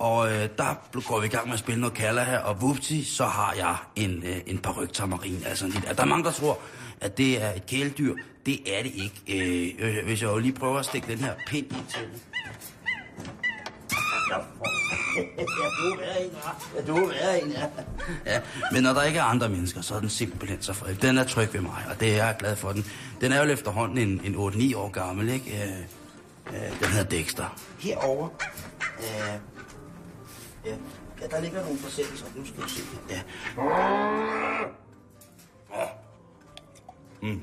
og øh, der går vi i gang med at spille noget kalder her, og vupti, så har jeg en, øh, en par rygtamarin. Altså en altså, der er mange, der tror, at det er et kæledyr. Det er det ikke. Øh, øh, hvis jeg jo lige prøver at stikke den her pind ind til. Ja, du er en, ja. du er en, ja. ja. Men når der ikke er andre mennesker, så er den simpelthen så fred. Den er tryg ved mig, og det er jeg glad for den. Den er jo efterhånden en, en 8-9 år gammel, ikke? Øh, øh, den hedder Dexter. Herover. Øh, ja. ja, der ligger nogle forsendelser. Nu skal du se. Ja. Ja. Mm.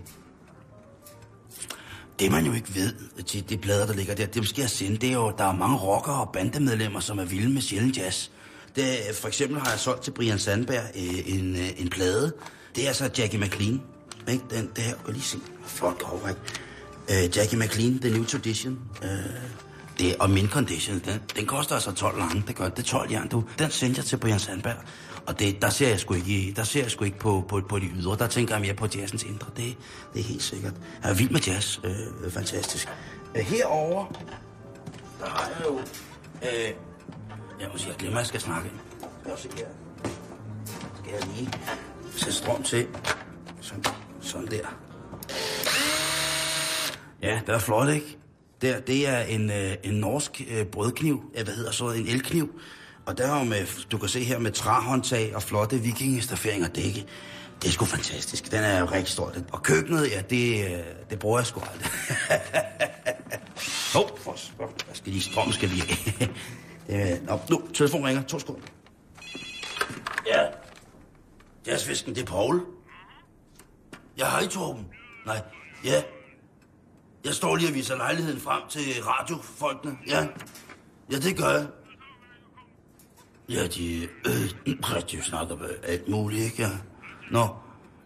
Det man jo ikke ved til det plader, der ligger der, det skal jeg sende, det er jo, der er mange rockere og bandemedlemmer, som er vilde med sjældent jazz. Det, for eksempel har jeg solgt til Brian Sandberg øh, en, øh, en plade. Det er så Jackie McLean. Ikke? Den, det her, lige se. Flot cover, ikke? Øh, Jackie McLean, The New Tradition. Øh, det, og Min Condition, den, den koster altså 12 lange. Det gør det er 12 jern, du. Den sendte jeg til Brian Sandberg. Og det, der ser jeg sgu ikke, der ser jeg sgu ikke på, på, på de ydre. Der tænker jeg mere på jazzens indre. Det, det er helt sikkert. Jeg er vild med jazz. Øh, øh fantastisk. Øh, herover der har jeg jo... Øh, jeg må sige, jeg glemmer, at jeg skal snakke. Jeg se her. Skal jeg lige sætte strøm til. Sådan, sådan der. Ja, det er flot, ikke? Der, det er en, øh, en norsk øh, brødkniv, ja, hvad hedder så, en elkniv. Og der er jo med, du kan se her med træhåndtag og flotte vikingestaferinger dække. Det er sgu fantastisk. Den er jo rigtig stor. Og køkkenet, ja, det, øh, det bruger jeg sgu aldrig. Hov, oh, for jeg skal lige strøm, skal vi øh, Nå, nu, telefon ringer. To sekunder. Ja. Jazzfisken, det er Paul. Jeg hej i Torben. Nej, ja. Jeg står lige og viser lejligheden frem til radiofolkene. Ja. Ja, det gør jeg. Ja, de, øh, de snakker med øh, alt muligt, ikke? Ja. Nå,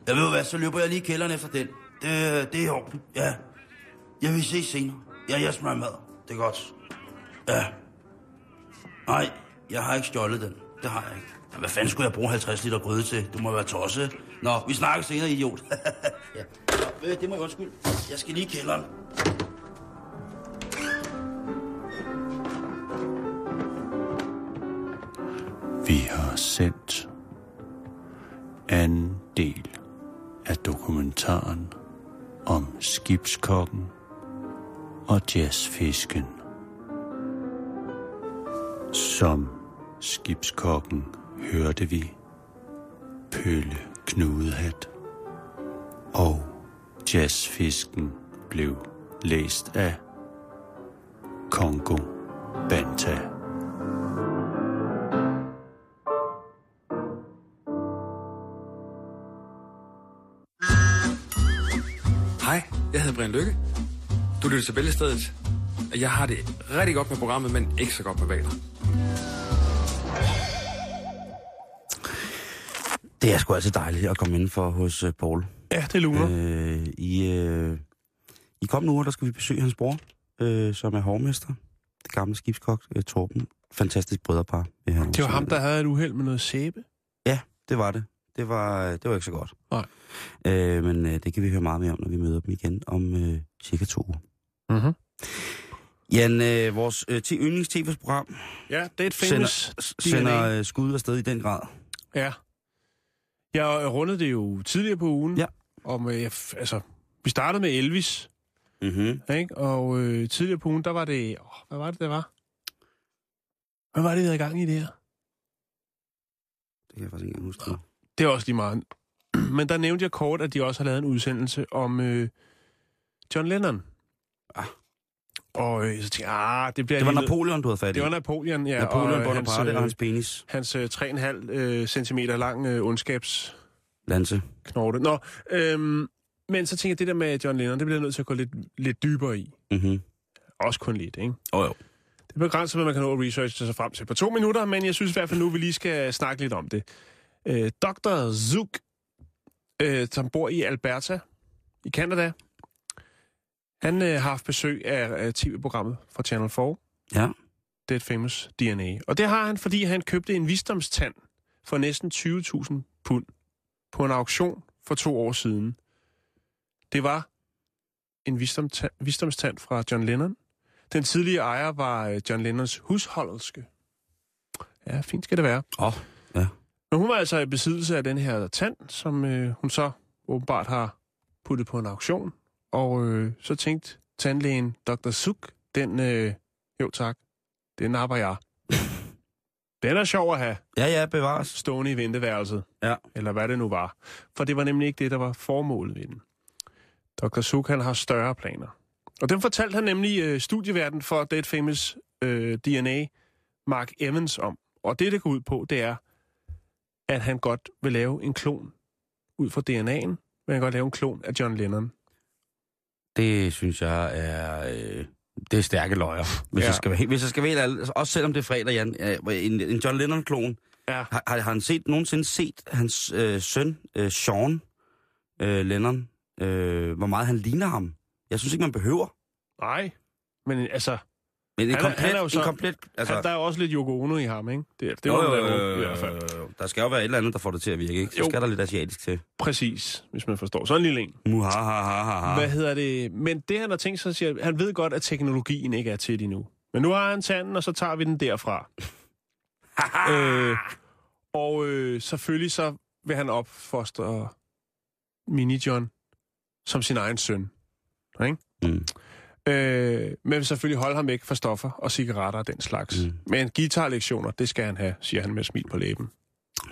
jeg ved hvad, så løber jeg lige i kælderen efter den. Det, det er i orden, ja. Jeg vil se senere. Ja, jeg smager mad. Det er godt. Ja. Nej, jeg har ikke stjålet den. Det har jeg ikke. Hvad fanden skulle jeg bruge 50 liter gryde til? Du må være tosset. Nå, vi snakker senere, idiot. ja. Nå, det må jeg undskylde. Jeg skal lige i kælderen. Vi har sendt anden del af dokumentaren om skibskokken og jazzfisken. Som skibskokken hørte vi Pølle Knudehat og jazzfisken blev læst af Kongo Banta. Hej, jeg hedder Brian Lykke. Du lytter til Bæltestedet. Jeg har det rigtig godt med programmet, men ikke så godt med valer. Det er sgu altid dejligt at komme indenfor hos uh, Paul. Ja, det luner. Øh, I, øh, I kommende uger, der skal vi besøge hans bror, øh, som er hovmester. Det gamle skibskok, øh, Torben. Fantastisk brødrepar. vil jeg Det var ham, der havde et uheld med noget sæbe. Ja, det var det. Det var, det var ikke så godt. Nej. Øh, men øh, det kan vi høre meget mere om, når vi møder dem igen om øh, cirka to uger. Mm-hmm. Jan, øh, vores øh, yndlings-tv-program Ja, det er et famous sender, sender øh, skud afsted i den grad. Ja. Jeg rundede det jo tidligere på ugen. Ja. Om, øh, altså, vi startede med Elvis, Mm-hmm. ikke? og øh, tidligere på ugen, der var det... Åh, hvad var det, der var? Hvad var det, vi havde i gang i det her? Det kan jeg faktisk ikke huske. nu. Det er også lige meget. Men der nævnte jeg kort, at de også har lavet en udsendelse om øh, John Lennon. Ah. Og øh, så tænkte jeg, ah, det bliver Det var Napoleon, du havde fat i. Det var Napoleon, ja. Napoleon og, Bonaparte hans, og øh, hans penis. hans øh, 3,5 øh, centimeter lang øh, ondskabsknorte. Lanse. Nå, øhm, men så tænker jeg, det der med John Lennon, det bliver jeg nødt til at gå lidt, lidt dybere i. Mm-hmm. Også kun lidt, ikke? Oh, jo. Det er begrænset, hvad man kan nå at researche sig frem til på to minutter, men jeg synes i hvert fald nu, vi lige skal snakke lidt om det. Øh, Dr. Zook, øh, som bor i Alberta i Canada, han øh, har haft besøg af, af tv-programmet fra Channel 4. Ja. Det er et famous DNA. Og det har han, fordi han købte en visdomstand for næsten 20.000 pund på en auktion for to år siden. Det var en visdomstand fra John Lennon. Den tidlige ejer var øh, John Lennons husholderske. Ja, fint skal det være. Oh, ja. Men hun var altså i besiddelse af den her tand, som øh, hun så åbenbart har puttet på en auktion. Og øh, så tænkte tandlægen Dr. Suk, den, øh, jo tak, den napper jeg. Den er sjov at have Ja, ja, bevares. stående i venteværelset. Ja. Eller hvad det nu var. For det var nemlig ikke det, der var formålet ved den. Dr. Suk, han har større planer. Og den fortalte han nemlig øh, studieverden for Dead Famous øh, DNA, Mark Evans, om. Og det, det går ud på, det er, at han godt vil lave en klon ud fra DNA'en, vil han godt lave en klon af John Lennon. Det synes jeg er... Øh, det er stærke løjer, hvis, Ja. jeg skal hvis jeg skal være helt ærlig. Også selvom det er fredag, Jan. øh, En, en John Lennon-klon. Ja. Har, har han set, nogensinde set hans øh, søn, øh, Sean øh, Lennon, øh, hvor meget han ligner ham? Jeg synes ikke, man behøver. Nej, men altså, Men en Han er- komplet... han er jo så- en komplet altså, han, der er også lidt Yoko Ono i ham, ikke? Det, det jo, må jo, jo, jo, i hvert fald. jo, jo. Der skal jo være et eller andet, der får det til at virke, ikke? Så Jo. skal der lidt asiatisk til. Præcis, hvis man forstår. Sådan en lille en. Muhahahaha. Hvad hedder det? Men det, han har tænkt sig, siger, han ved godt, at teknologien ikke er til det endnu. Men nu har han tanden, og så tager vi den derfra. øh, og øh, selvfølgelig så vil han opfostre Mini-John som sin egen søn. Ikke? Mm. Øh, men vil selvfølgelig holde ham væk fra stoffer og cigaretter og den slags. Mm. Men guitarlektioner, det skal han have, siger han med smil på læben.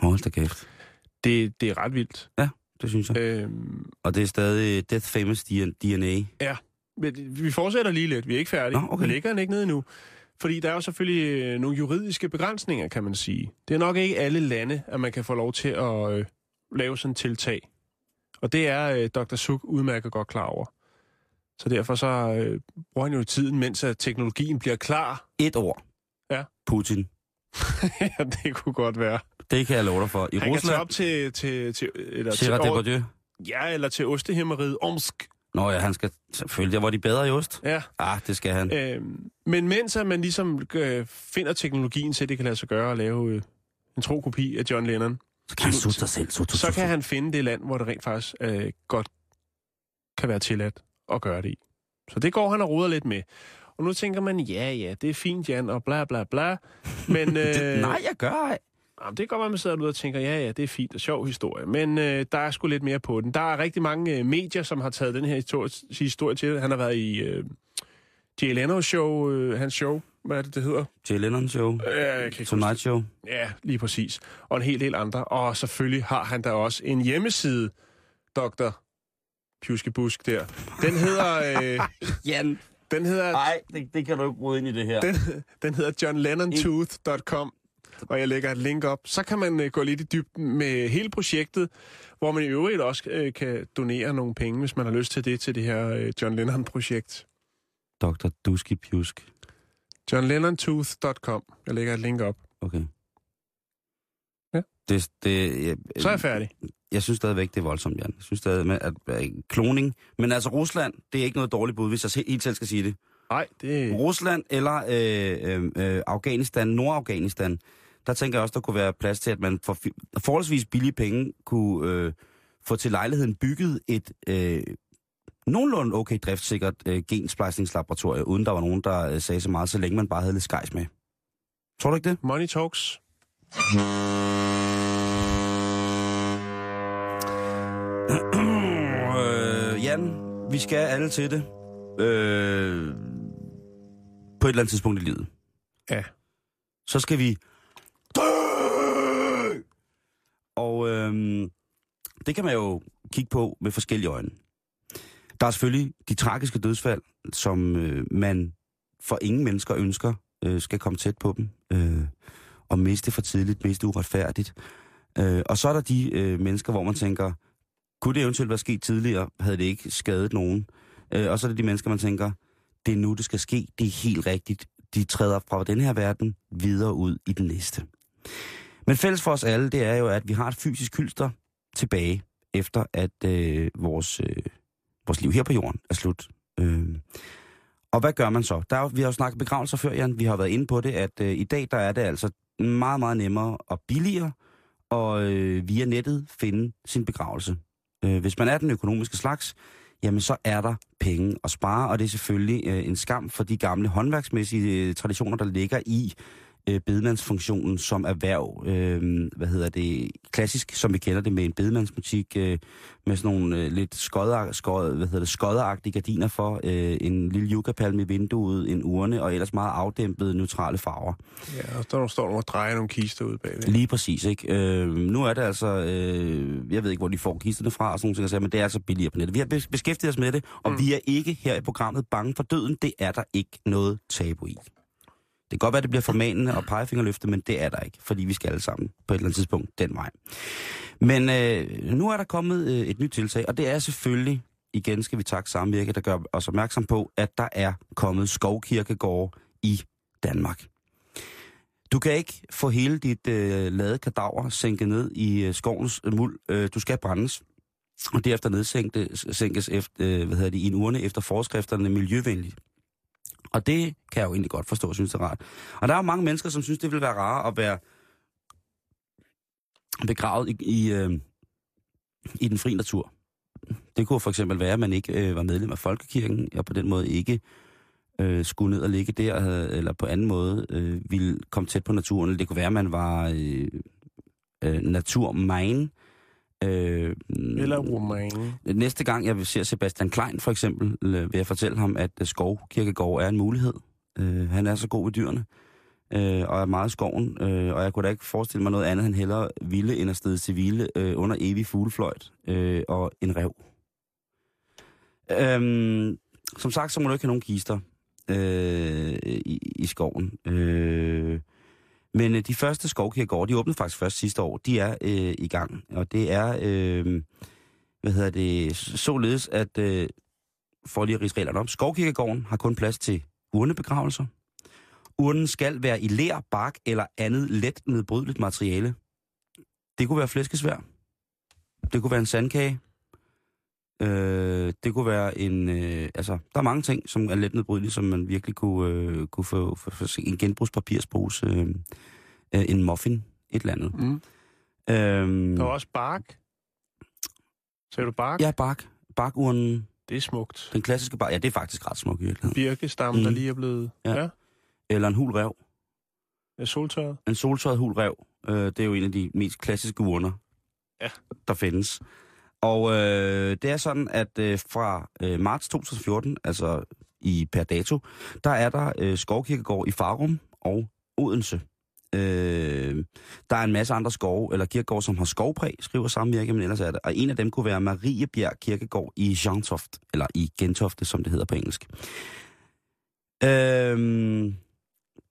Hold da kæft. Det, det er ret vildt. Det synes jeg. Øh, Og det er stadig Death Famous DNA. Men vi fortsætter lige lidt. Vi er ikke færdige. Nå, okay. Vi ligger han ikke nede endnu. Fordi der er jo selvfølgelig øh, nogle juridiske begrænsninger, kan man sige. Det er nok ikke alle lande, at man kan få lov til at øh, lave sådan en tiltag. Og det er øh, Dr. Suk udmærket godt klar over. Så derfor så øh, bruger han jo tiden, mens at teknologien bliver klar. Et ord. Ja. Putin. ja, det kunne godt være. Det kan jeg love dig for. I Han kan tage Rusland... op til, til, til, eller til, Gerard Depardieu. ja, eller til Ostehimmeriet Omsk. Nå ja, han skal selvfølgelig. Der var de bedre i ost. Ja, Ah, det skal han. Øhm, men mens at man ligesom øh, finder teknologien til, at det kan lade sig gøre at lave øh, en tro kopi af John Lennon, Så kan han sig selv. Sut, sut, så kan han finde det land, hvor det rent faktisk øh, godt kan være tilladt at gøre det i. Så det går han og roder lidt med. Og nu tænker man, ja, ja, det er fint, Jan, og bla, bla, bla. Men, øh, Det, nej, jeg gør ej. Jamen, det kan godt være, man sidder derude og tænker, ja, ja, det er fint og sjov historie. Men øh, der er sgu lidt mere på den. Der er rigtig mange øh, medier, som har taget den her historie, historie til. Han har været i øh, Jay Leno show, øh, hans show. Hvad er det, det hedder? Jay Lennon Show. Øh, Tonight Show. Ja, lige præcis. Og en hel del andre. Og selvfølgelig har han da også en hjemmeside, Dr. Pjuskebusk der. Den hedder... Øh, Jan. den hedder... Nej, det, det kan du ikke bryde ind i det her. Den, den hedder johnlennontooth.com, og jeg lægger et link op. Så kan man øh, gå lidt i dybden med hele projektet, hvor man i øvrigt også øh, kan donere nogle penge, hvis man har lyst til det, til det her øh, John Lennon-projekt. Dr. Duski Pjusk. johnlennontooth.com. Jeg lægger et link op. Okay. Ja. Det, det, jeg, Så er jeg færdig. Jeg synes stadigvæk, det er voldsomt, Jan. Jeg synes stadig, med, at, at kloning... Men altså, Rusland, det er ikke noget dårligt bud, hvis jeg helt selv skal sige det. Nej, det... Rusland eller øh, øh, øh, Afghanistan, Nordafghanistan, der tænker jeg også, der kunne være plads til, at man for forholdsvis billige penge kunne øh, få til lejligheden bygget et øh, nogenlunde okay driftsikkert øh, gensplejsningslaboratorie, uden der var nogen, der øh, sagde så meget, så længe man bare havde lidt skejs med. Tror du ikke det? Money Talks. Jan, vi skal alle til det. Øh, på et eller andet tidspunkt i livet. Ja. Så skal vi dø! Og øhm, det kan man jo kigge på med forskellige øjne. Der er selvfølgelig de tragiske dødsfald, som øh, man for ingen mennesker ønsker øh, skal komme tæt på dem. Øh, og miste for tidligt, miste uretfærdigt. Øh, og så er der de øh, mennesker, hvor man tænker, kunne det eventuelt være sket tidligere, havde det ikke skadet nogen. Øh, og så er det de mennesker, man tænker, det er nu, det skal ske, det er helt rigtigt. De træder fra den her verden videre ud i den næste. Men fælles for os alle, det er jo, at vi har et fysisk hylster tilbage, efter at øh, vores, øh, vores liv her på jorden er slut. Øh, og hvad gør man så? Der er, vi har jo snakket begravelser før, Jan. Vi har været inde på det, at øh, i dag der er det altså meget, meget nemmere og billigere og øh, via nettet finde sin begravelse. Øh, hvis man er den økonomiske slags, jamen så er der penge at spare, og det er selvfølgelig øh, en skam for de gamle håndværksmæssige øh, traditioner, der ligger i øh, bedemandsfunktionen som erhverv. Øh, hvad hedder det? Klassisk, som vi kender det med en bedemandsbutik, øh, med sådan nogle øh, lidt skodder, skod, hvad hedder det, skodderagtige gardiner for, øh, en lille yuccapalme i vinduet, en urne, og ellers meget afdæmpede, neutrale farver. Ja, og der står nogle og drejer nogle kister ud bagved. Lige præcis, ikke? Øh, nu er det altså, øh, jeg ved ikke, hvor de får kisterne fra, og sådan nogle ting, men det er altså billigere på nettet. Vi har bes- beskæftiget os med det, og mm. vi er ikke her i programmet bange for døden. Det er der ikke noget tabu i. Det kan godt være, det bliver formanende og pegefingerløfte, men det er der ikke, fordi vi skal alle sammen på et eller andet tidspunkt den vej. Men øh, nu er der kommet øh, et nyt tiltag, og det er selvfølgelig, igen skal vi takke Samvirke, der gør os opmærksom på, at der er kommet skovkirkegård i Danmark. Du kan ikke få hele dit øh, lade kadaver sænket ned i øh, skovens øh, muld. Øh, du skal brændes, og derefter nedsænkes efter, øh, hvad hedder det, i en urne efter forskrifterne miljøvenligt. Og det kan jeg jo egentlig godt forstå, synes det er rart. Og der er jo mange mennesker, som synes, det vil være rart at være begravet i, i, øh, i den fri natur. Det kunne for eksempel være, at man ikke øh, var medlem af Folkekirken, og på den måde ikke øh, skulle ned og ligge der, eller på anden måde øh, ville komme tæt på naturen. Det kunne være, at man var øh, øh, naturmine. Øh, Eller romanen. Næste gang jeg vil se Sebastian Klein for eksempel, øh, vil jeg fortælle ham, at øh, skovkirkegård er en mulighed. Øh, han er så god ved dyrene, øh, og er meget i skoven, øh, og jeg kunne da ikke forestille mig noget andet, han hellere ville end at sted til hvile øh, under evig fuglefløjt øh, og en rev. Øhm, som sagt, så må du ikke have nogen kister øh, i, i skoven. Øh, men øh, de første skovkirkegårde, de åbnede faktisk først sidste år, de er øh, i gang. Og det er, øh, hvad hedder det, således at, øh, for lige at rise reglerne op, skovkirkegården har kun plads til urnebegravelser. Urnen skal være i ler, bark eller andet let nedbrydeligt materiale. Det kunne være flæskesvær. Det kunne være en sandkage. Øh, det kunne være en... Øh, altså, der er mange ting, som er let nedbrydelige, som man virkelig kunne, øh, kunne få, få, få en genbrugspapirspose, øh, øh, en muffin, et eller andet. Mm. Øhm, Der er også bark. Ser du bark? Ja, bark. Barkurnen. Det er smukt. Den klassiske bark. Ja, det er faktisk ret smukt i virkeligheden. Birkestam, mm. der lige er blevet... Ja. Ja. ja. Eller en hul rev. Er soltørret. En soltørret hul rev. Øh, det er jo en af de mest klassiske urner, Ja. der findes. Og øh, det er sådan, at øh, fra øh, marts 2014, altså i per dato, der er der øh, skovkirkegård i Farum og Odense. Øh, der er en masse andre skove, eller kirkegård, som har skovpræg, skriver samvirke, men ellers er det. Og en af dem kunne være Mariebjerg Kirkegård i Jantoft, eller i Gentofte, som det hedder på engelsk. Øh,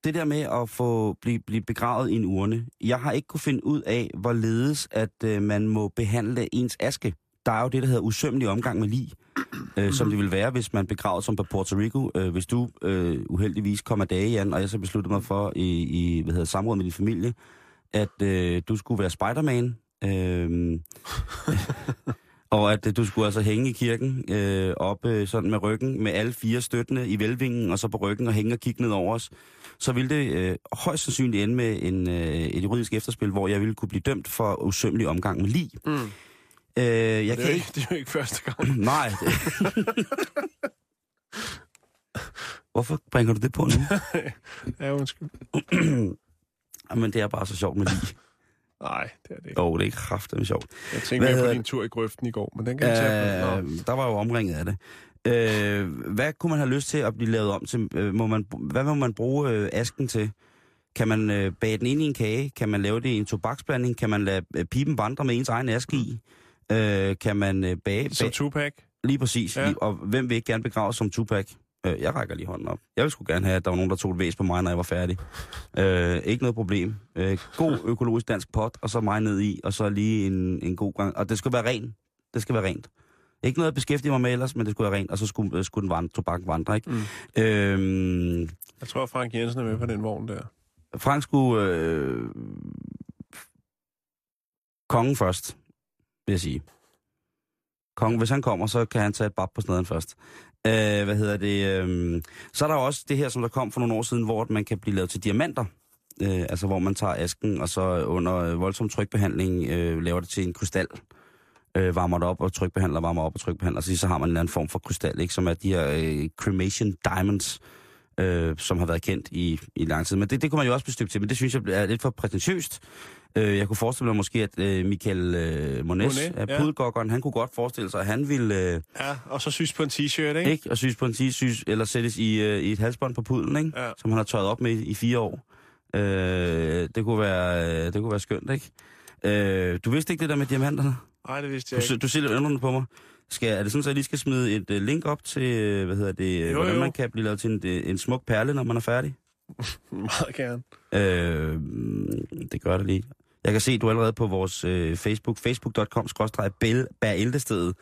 det der med at få blive, blive begravet i en urne, jeg har ikke kunne finde ud af, hvorledes at øh, man må behandle ens aske. Der er jo det, der hedder usømmelig omgang med lig, øh, som det vil være, hvis man begravet som på Puerto Rico. Øh, hvis du øh, uheldigvis kommer dage, Jan, og jeg så besluttede mig for i, i hvad hedder, samråd med din familie, at øh, du skulle være Spider-Man. Øh, og at øh, du skulle altså hænge i kirken, øh, op øh, sådan med ryggen, med alle fire støttende i velvingen, og så på ryggen og hænge og kigge ned over os. Så ville det øh, højst sandsynligt ende med en, øh, et juridisk efterspil, hvor jeg ville kunne blive dømt for usømmelig omgang med lig. Mm. Øh, jeg det, er kan jo ikke... ikke, det er jo ikke første gang. Nej. Det... Hvorfor bringer du det på nu? ja, undskyld. Men det er bare så sjovt med lige. Nej, det er det ikke. Jo, det er kraftigt sjovt. Jeg tænker Hvad på din tur i grøften i går, men den kan vi tage. på. Øh, der var jo omringet af det. Øh, hvad kunne man have lyst til at blive lavet om til? Øh, må man, hvad må man bruge øh, asken til? Kan man øh, bage den ind i en kage? Kan man lave det i en tobaksblanding? Kan man lade øh, pipen vandre med ens egen aske i? Øh, kan man øh, bage... Som bage Tupac. lige præcis. Ja. Ja. Og hvem vil ikke gerne begraves som Tupac? Øh, jeg rækker lige hånden op. Jeg vil sgu gerne have, at der var nogen, der tog et væs på mig, når jeg var færdig. Øh, ikke noget problem. Øh, god økologisk dansk pot, og så mig ned i, og så lige en, en god gang. Og det skal være rent. Det skal være rent. Ikke noget at beskæftige mig med ellers, men det skulle være rent, og så skulle, øh, skulle den vandre, tobak vandre, ikke? Mm. Øhm, Jeg tror, Frank Jensen er med på den vogn der. Frank skulle... Øh, kongen først, vil jeg sige. Kongen, hvis han kommer, så kan han tage et bab på sneden først. Øh, hvad hedder det? Øh, så er der også det her, som der kom for nogle år siden, hvor man kan blive lavet til diamanter. Øh, altså hvor man tager asken, og så under øh, voldsom trykbehandling øh, laver det til en krystal. øh, varmer det op og trykbehandler, varmer op og trykbehandler. Så, så har man en eller anden form for krystal, ikke? som er de her øh, cremation diamonds, øh, som har været kendt i, i lang tid. Men det, det kunne man jo også blive støbt til, men det synes jeg er lidt for prætentiøst. Øh, jeg kunne forestille mig måske, at øh, Michael øh, Mones, Monet, ja. pudelgokkeren, han kunne godt forestille sig, at han ville... Øh, Ja, og så synes på en t-shirt, ikke? ikke? Og syes på en syes, eller sættes i, øh, i et halsbånd på pudlen, ikke? Ja. Som han har tørret op med i, i fire år. Øh, det, kunne være, øh, det kunne være skønt, ikke? Øh, du vidste ikke det der med diamanterne? Nej, det vidste Du, jeg ikke. du ser lidt på mig. Skal, er det sådan, at jeg lige skal smide et øh, link op til, øh, hvad hedder det, øh, Jo, hvordan jo. man kan blive lavet til en, en smuk perle, når man er færdig? Meget gerne. Øh, det gør det lige. Jeg kan se, at du er allerede på vores øh, Facebook, facebook.com bæreldestedet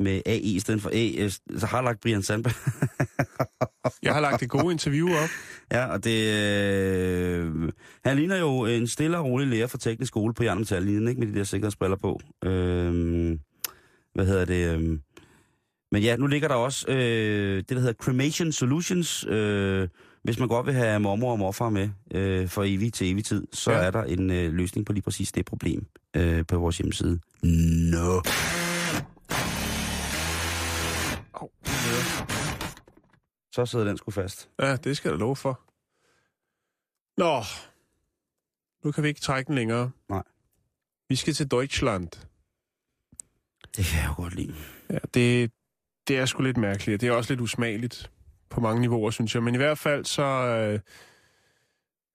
med AI i stedet for A, øh, så har lagt Brian Sandberg. Jeg har lagt det gode interview op. Ja, og det... Øh, han ligner jo en stille og rolig lærer fra teknisk skole på Jern Metal, ikke med de der sikkerhedsbriller på. Øh, hvad hedder det? Øh, men ja, nu ligger der også øh, det, der hedder Cremation Solutions. Øh, hvis man godt vil have mormor og morfar med øh, for evig til evig tid, så ja. er der en øh, løsning på lige præcis det problem øh, på vores hjemmeside. No. Au, Så sidder den sgu fast. Ja, det skal jeg love for. Nå, nu kan vi ikke trække den længere. Nej. Vi skal til Deutschland. Det kan jeg jo godt lide. Ja, det, det er sgu lidt mærkeligt, det er også lidt usmageligt på mange niveauer, synes jeg. Men i hvert fald så øh,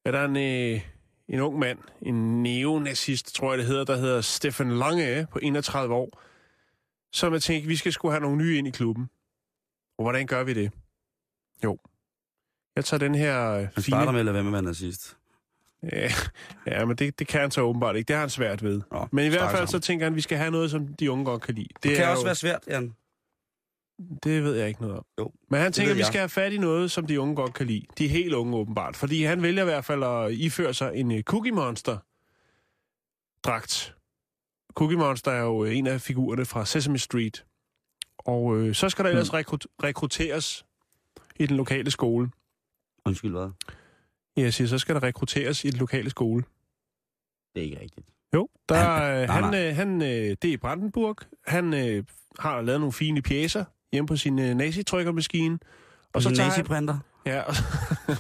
er der en, øh, en ung mand, en neonazist, tror jeg det hedder, der hedder Stefan Lange på 31 år, som jeg tænkte, vi skal sgu have nogle nye ind i klubben. Og hvordan gør vi det? Jo. Jeg tager den her øh, Han fine... starter med at lade være med at være nazist. Ja, ja men det, det kan han så åbenbart ikke. Det har han svært ved. Nå, Men i hvert fald så tænker han, at vi skal have noget, som de unge godt kan lide. Det, det kan er også jo- være svært, Jan. Det ved jeg ikke noget om. Jo, Men han tænker, at vi jeg. skal have fat i noget, som de unge godt kan lide. De er helt unge åbenbart. Fordi han vælger i hvert fald at iføre sig en øh, Cookie Monster dragt. Cookie Monster er jo øh, en af figurerne fra Sesame Street. Og øh, så skal der ellers rekrut- rekrutteres i den lokale skole. Undskyld, hvad? Ja, jeg siger, så skal der rekrutteres i den lokale skole. Det er ikke rigtigt. Jo, der, Han- han, nej, øh, han øh, det er i Brandenburg. Han øh, har lavet nogle fine pjæser hjemme på sin øh, nazitrykkermaskine. Og så tager han, naziprinter? ja, og,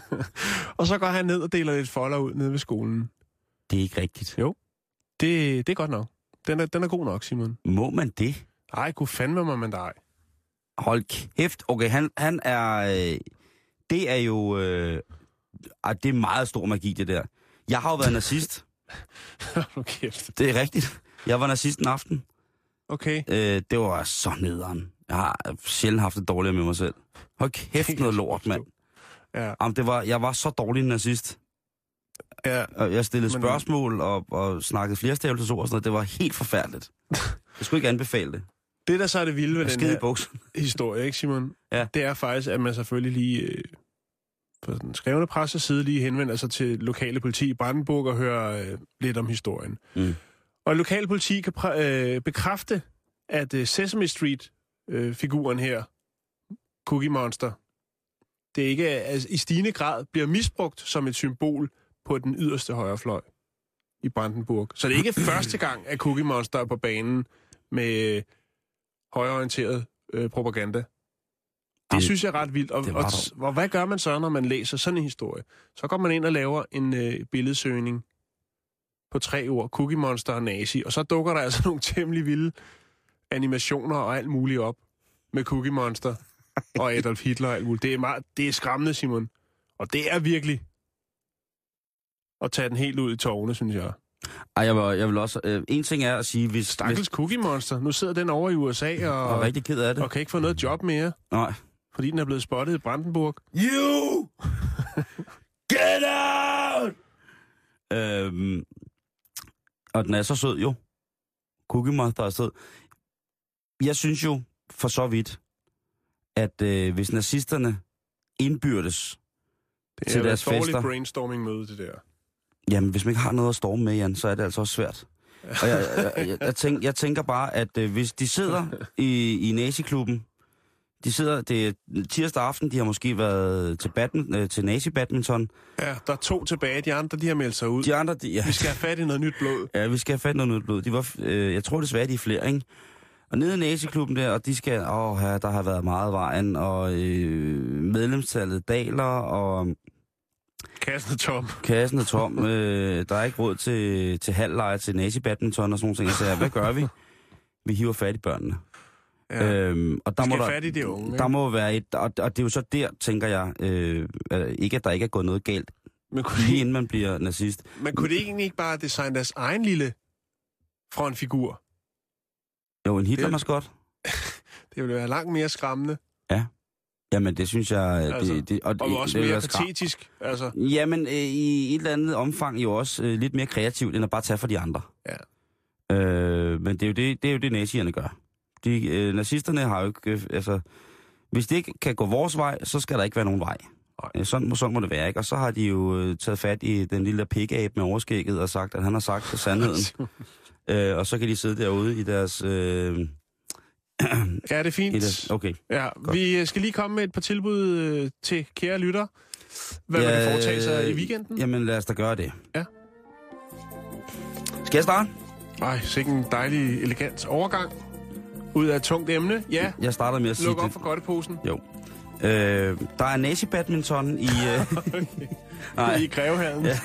og så går han ned og deler lidt folder ud nede ved skolen. Det er ikke rigtigt. Jo. Det, det er godt nok. Den er, den er god nok, Simon. Må man det? Ej, kunne fandme mig man dig. Hold kæft. Okay, han, han er... Øh, det er jo... Øh, det er meget stor magi, det der. Jeg har jo været nazist. kæft. Det er rigtigt. Jeg var nazist en aften. Okay. Øh, det var så nederen. Jeg har sjældent haft det dårligere med mig selv. Hold kæft noget lort, mand. Ja, Jamen, det var, jeg var så dårlig en nazist. Ja. Og jeg stillede Men- spørgsmål og, og snakkede flerstavelsesord og sådan noget. Det var helt forfærdeligt. Jeg skulle ikke anbefale det. Det, der så er det vilde ved den her historie, ikke Simon? Ja. Det er faktisk, at man selvfølgelig lige øh, på den skrevne presseside lige henvender sig til lokale politi i Brandenburg og hører øh, lidt om historien. Mm. Og lokale politi kan øh, bekræfte, at øh, Sesame Street-figuren her, Cookie Monster, det ikke er, altså, i stigende grad bliver misbrugt som et symbol på den yderste højrefløj i Brandenburg. Så det er ikke første gang, at Cookie Monster er på banen med øh, højreorienteret øh, propaganda. Det Jamen, synes jeg er ret vildt. Og, og, og hvad gør man så, når man læser sådan en historie? Så går man ind og laver en øh, billedsøgning på tre ord, Cookie Monster og Nazi, og så dukker der altså nogle temmelig vilde animationer og alt muligt op med Cookie Monster og Adolf Hitler og alt muligt. Det er, meget, det er skræmmende, Simon. Og det er virkelig at tage den helt ud i tårne, synes jeg. Ej, jeg vil, jeg vil også... Øh, en ting er at sige, hvis... Stakkels hvis Cookie Monster. Nu sidder den over i USA og, er rigtig ked af det. og kan ikke få noget job mere, Nej. fordi den er blevet spottet i Brandenburg. You! Get out! Øhm, og den er så sød jo. Cookie Monster er sød. Jeg synes jo for så vidt, at øh, hvis nazisterne indbyrdes, Det Til er deres et dårligt fester. brainstorming-møde, det der. Jamen hvis man ikke har noget at storme med, Jan, så er det altså også svært. Og jeg, jeg, jeg, jeg, tænk, jeg tænker bare, at øh, hvis de sidder i, i naziklubben, de sidder, det er tirsdag aften, de har måske været til, badmin, øh, til nazi-badminton. Ja, der er to tilbage. De andre, de har meldt sig ud. De andre, de, ja, Vi skal have fat i noget nyt blod. Ja, vi skal have fat i noget nyt blod. De var, øh, jeg tror desværre, de er flere, ikke? Og nede i naziklubben der, og de skal, åh, her, der har været meget vejen, og øh, medlemstallet daler, og Kassen er tom. kassen er tom. øh, der er ikke råd til, til halvleje til nazi-badminton og sådan nogle ting. Så hvad gør vi? Vi hiver fat i børnene. Ja. Øhm, og der må der, fat i de unge, der må være et, og, og det er jo så der, tænker jeg, øh, ikke at der ikke er gået noget galt, Men kunne, lige de, inden man bliver nazist. men kunne det egentlig ikke bare designe deres egen lille frontfigur? Jo, en Hitler-maskot. Det ville være langt mere skræmmende, Jamen, det synes jeg... Altså, det, det, og det, også det mere skram- patetisk. Altså, Jamen, øh, i et eller andet omfang jo også øh, lidt mere kreativt, end at bare tage for de andre. Ja. Øh, men det er, jo det, det er jo det, nazierne gør. De, øh, nazisterne har jo ikke... Øh, altså, hvis det ikke kan gå vores vej, så skal der ikke være nogen vej. Nej. Øh, sådan, må- sådan må det være, ikke? Og så har de jo øh, taget fat i den lille pikabe med overskægget og sagt, at han har sagt sandheden. øh, og så kan de sidde derude i deres... Øh, ja, det er fint. okay. Ja, vi øh, skal lige komme med et par tilbud øh, til kære lytter. Hvad ja, man kan foretage sig i weekenden. Jamen, lad os da gøre det. Ja. Skal jeg starte? Ej, sikke en dejlig, elegant overgang. Ud af et tungt emne. Ja, Jeg starter med at sige luk op det. for godteposen. Jo. Øh, der er nazi-badminton i... Øh, nej, I Grevehallen. Ja.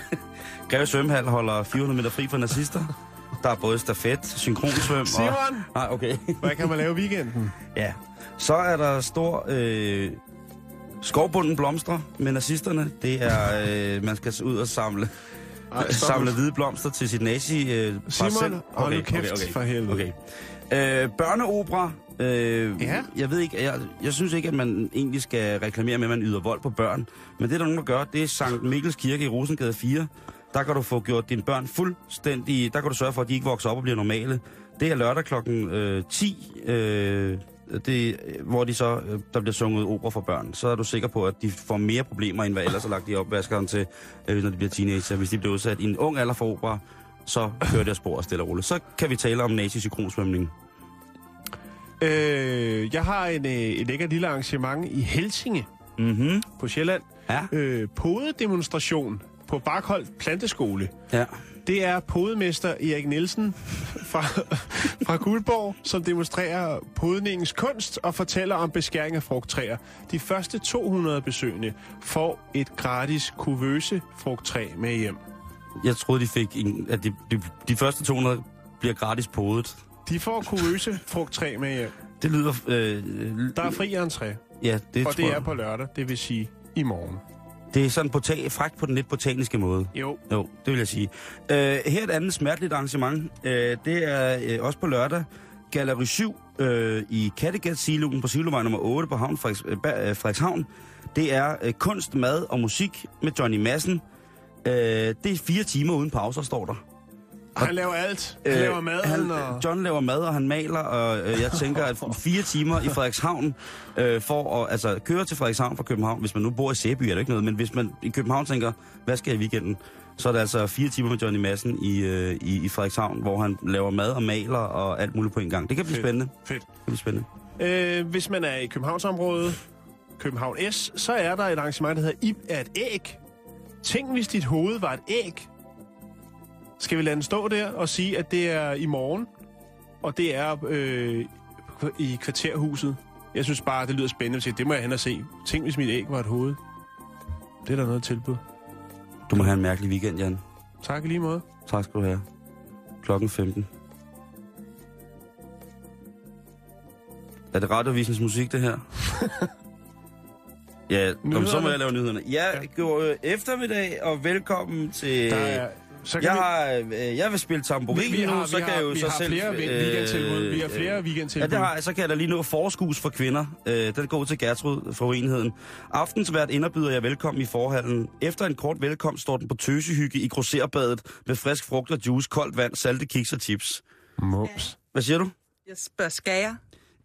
Greve Svømmehal holder 400 meter fri for nazister. Der er både stafet, synkronsvøm og... Simon, Nej, okay. hvad kan man lave i weekenden? ja. Så er der stor... Øh, skovbunden blomster med nazisterne. Det er... Øh, man skal ud og samle, Ej, samle hvide blomster til sit nazi... Øh, Simon, parcel. hold nu kæft for helvede. Okay. Øh, børneopera. Øh, Ja. Jeg ved ikke, jeg, jeg synes ikke, at man egentlig skal reklamere med, at man yder vold på børn. Men det, der er nogen, der gør, det er Sankt Mikkels Kirke i Rosengade 4. Der kan du få gjort dine børn fuldstændig... Der kan du sørge for, at de ikke vokser op og bliver normale. Det er lørdag klokken øh, 10, øh, det, hvor de så, øh, der bliver sunget opera for børn. Så er du sikker på, at de får mere problemer, end hvad ellers er lagt i opvaskeren til, øh, når de bliver teenager. Hvis de bliver udsat i en ung alder for opera, så kører det af spor stille og roligt. Så kan vi tale om nazi-synkronsvømning. Øh, jeg har en, øh, et lækkert lille arrangement i Helsinge Mhm. på Sjælland. Ja. Øh, podedemonstration på Barkholt Planteskole. Ja. Det er podemester Erik Nielsen fra, fra Guldborg, som demonstrerer podningens kunst og fortæller om beskæring af frugttræer. De første 200 besøgende får et gratis kuvøse frugttræ med hjem. Jeg troede, de fik en, at de, de, de første 200 bliver gratis podet. De får kuvøse frugttræ med hjem. Det lyder... Øh, Der er fri entré, ja, det, og tror det er jeg. på lørdag, det vil sige i morgen. Det er sådan bota- fragt på den lidt botaniske måde. Jo, Jo, det vil jeg sige. Uh, her er et andet smerteligt arrangement. Uh, det er uh, også på lørdag. Galeri 7 uh, i Kattegat Siloen på Silovej nummer 8 på havn Frederiks, uh, Frederikshavn. Det er uh, kunst, mad og musik med Johnny Madsen. Uh, det er fire timer uden pauser, står der. Han laver alt. Han laver maden, han, og... John laver mad, og han maler, og øh, jeg tænker, at fire timer i Frederikshavn øh, for at altså, køre til Frederikshavn fra København, hvis man nu bor i Sæby, er det ikke noget, men hvis man i København tænker, hvad skal jeg i weekenden, så er det altså fire timer med Johnny Madsen i, øh, i, i Frederikshavn, hvor han laver mad og maler og alt muligt på en gang. Det kan blive Fedt. spændende. Fedt. Det kan blive spændende. Øh, hvis man er i Københavnsområdet, København S, så er der et arrangement, der hedder Ib er et æg. Tænk, hvis dit hoved var et æg. Skal vi lade den stå der og sige, at det er i morgen, og det er øh, i kvarterhuset. Jeg synes bare, det lyder spændende at sige, det må jeg hen og se. Tænk, hvis mit æg var et hoved. Det er der noget tilbud. Du må have en mærkelig weekend, Jan. Tak i lige måde. Tak skal du have. Klokken 15. Er det radiovisens musik, det her? ja, kom, så må jeg lave nyhederne. Ja, god øh, eftermiddag, og velkommen til... Der er, så kan jeg, vi, har, øh, jeg vil spille tamburin vi, vi nu, har, så vi kan har, jeg jo vi så har selv... flere øh, weekendtilbud. Vi har flere Ja, weekendtilbud. det har jeg. Så kan jeg da lige nå forskus for kvinder. Øh, den går til Gertrud fra Uenigheden. Aftensvært indbyder jeg velkommen i forhallen. Efter en kort velkomst står den på tøsehygge i grosserbadet med frisk frugt og juice, koldt vand, salte kiks og chips. Mums. Hvad siger du? Jeg spørger, skal jeg?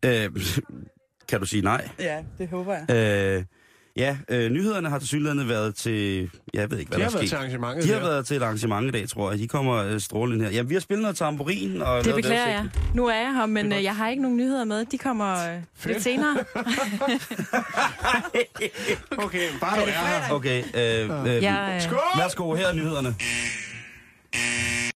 Øh, kan du sige nej? Ja, det håber jeg. Øh, ja, øh, nyhederne har til synligheden været til... Jeg ved ikke, hvad De der har er været til sket. arrangementet De har her. været til et arrangement i dag, tror jeg. De kommer øh, strålende her. Ja, vi har spillet noget tamburin. Og Det lavet beklager jeg. Nu er jeg her, men øh, jeg har ikke nogen nyheder med. De kommer øh, lidt senere. Okay, bare du er her. Okay, øh, øh, Jeg, øh, Skål! værsgo, her er nyhederne.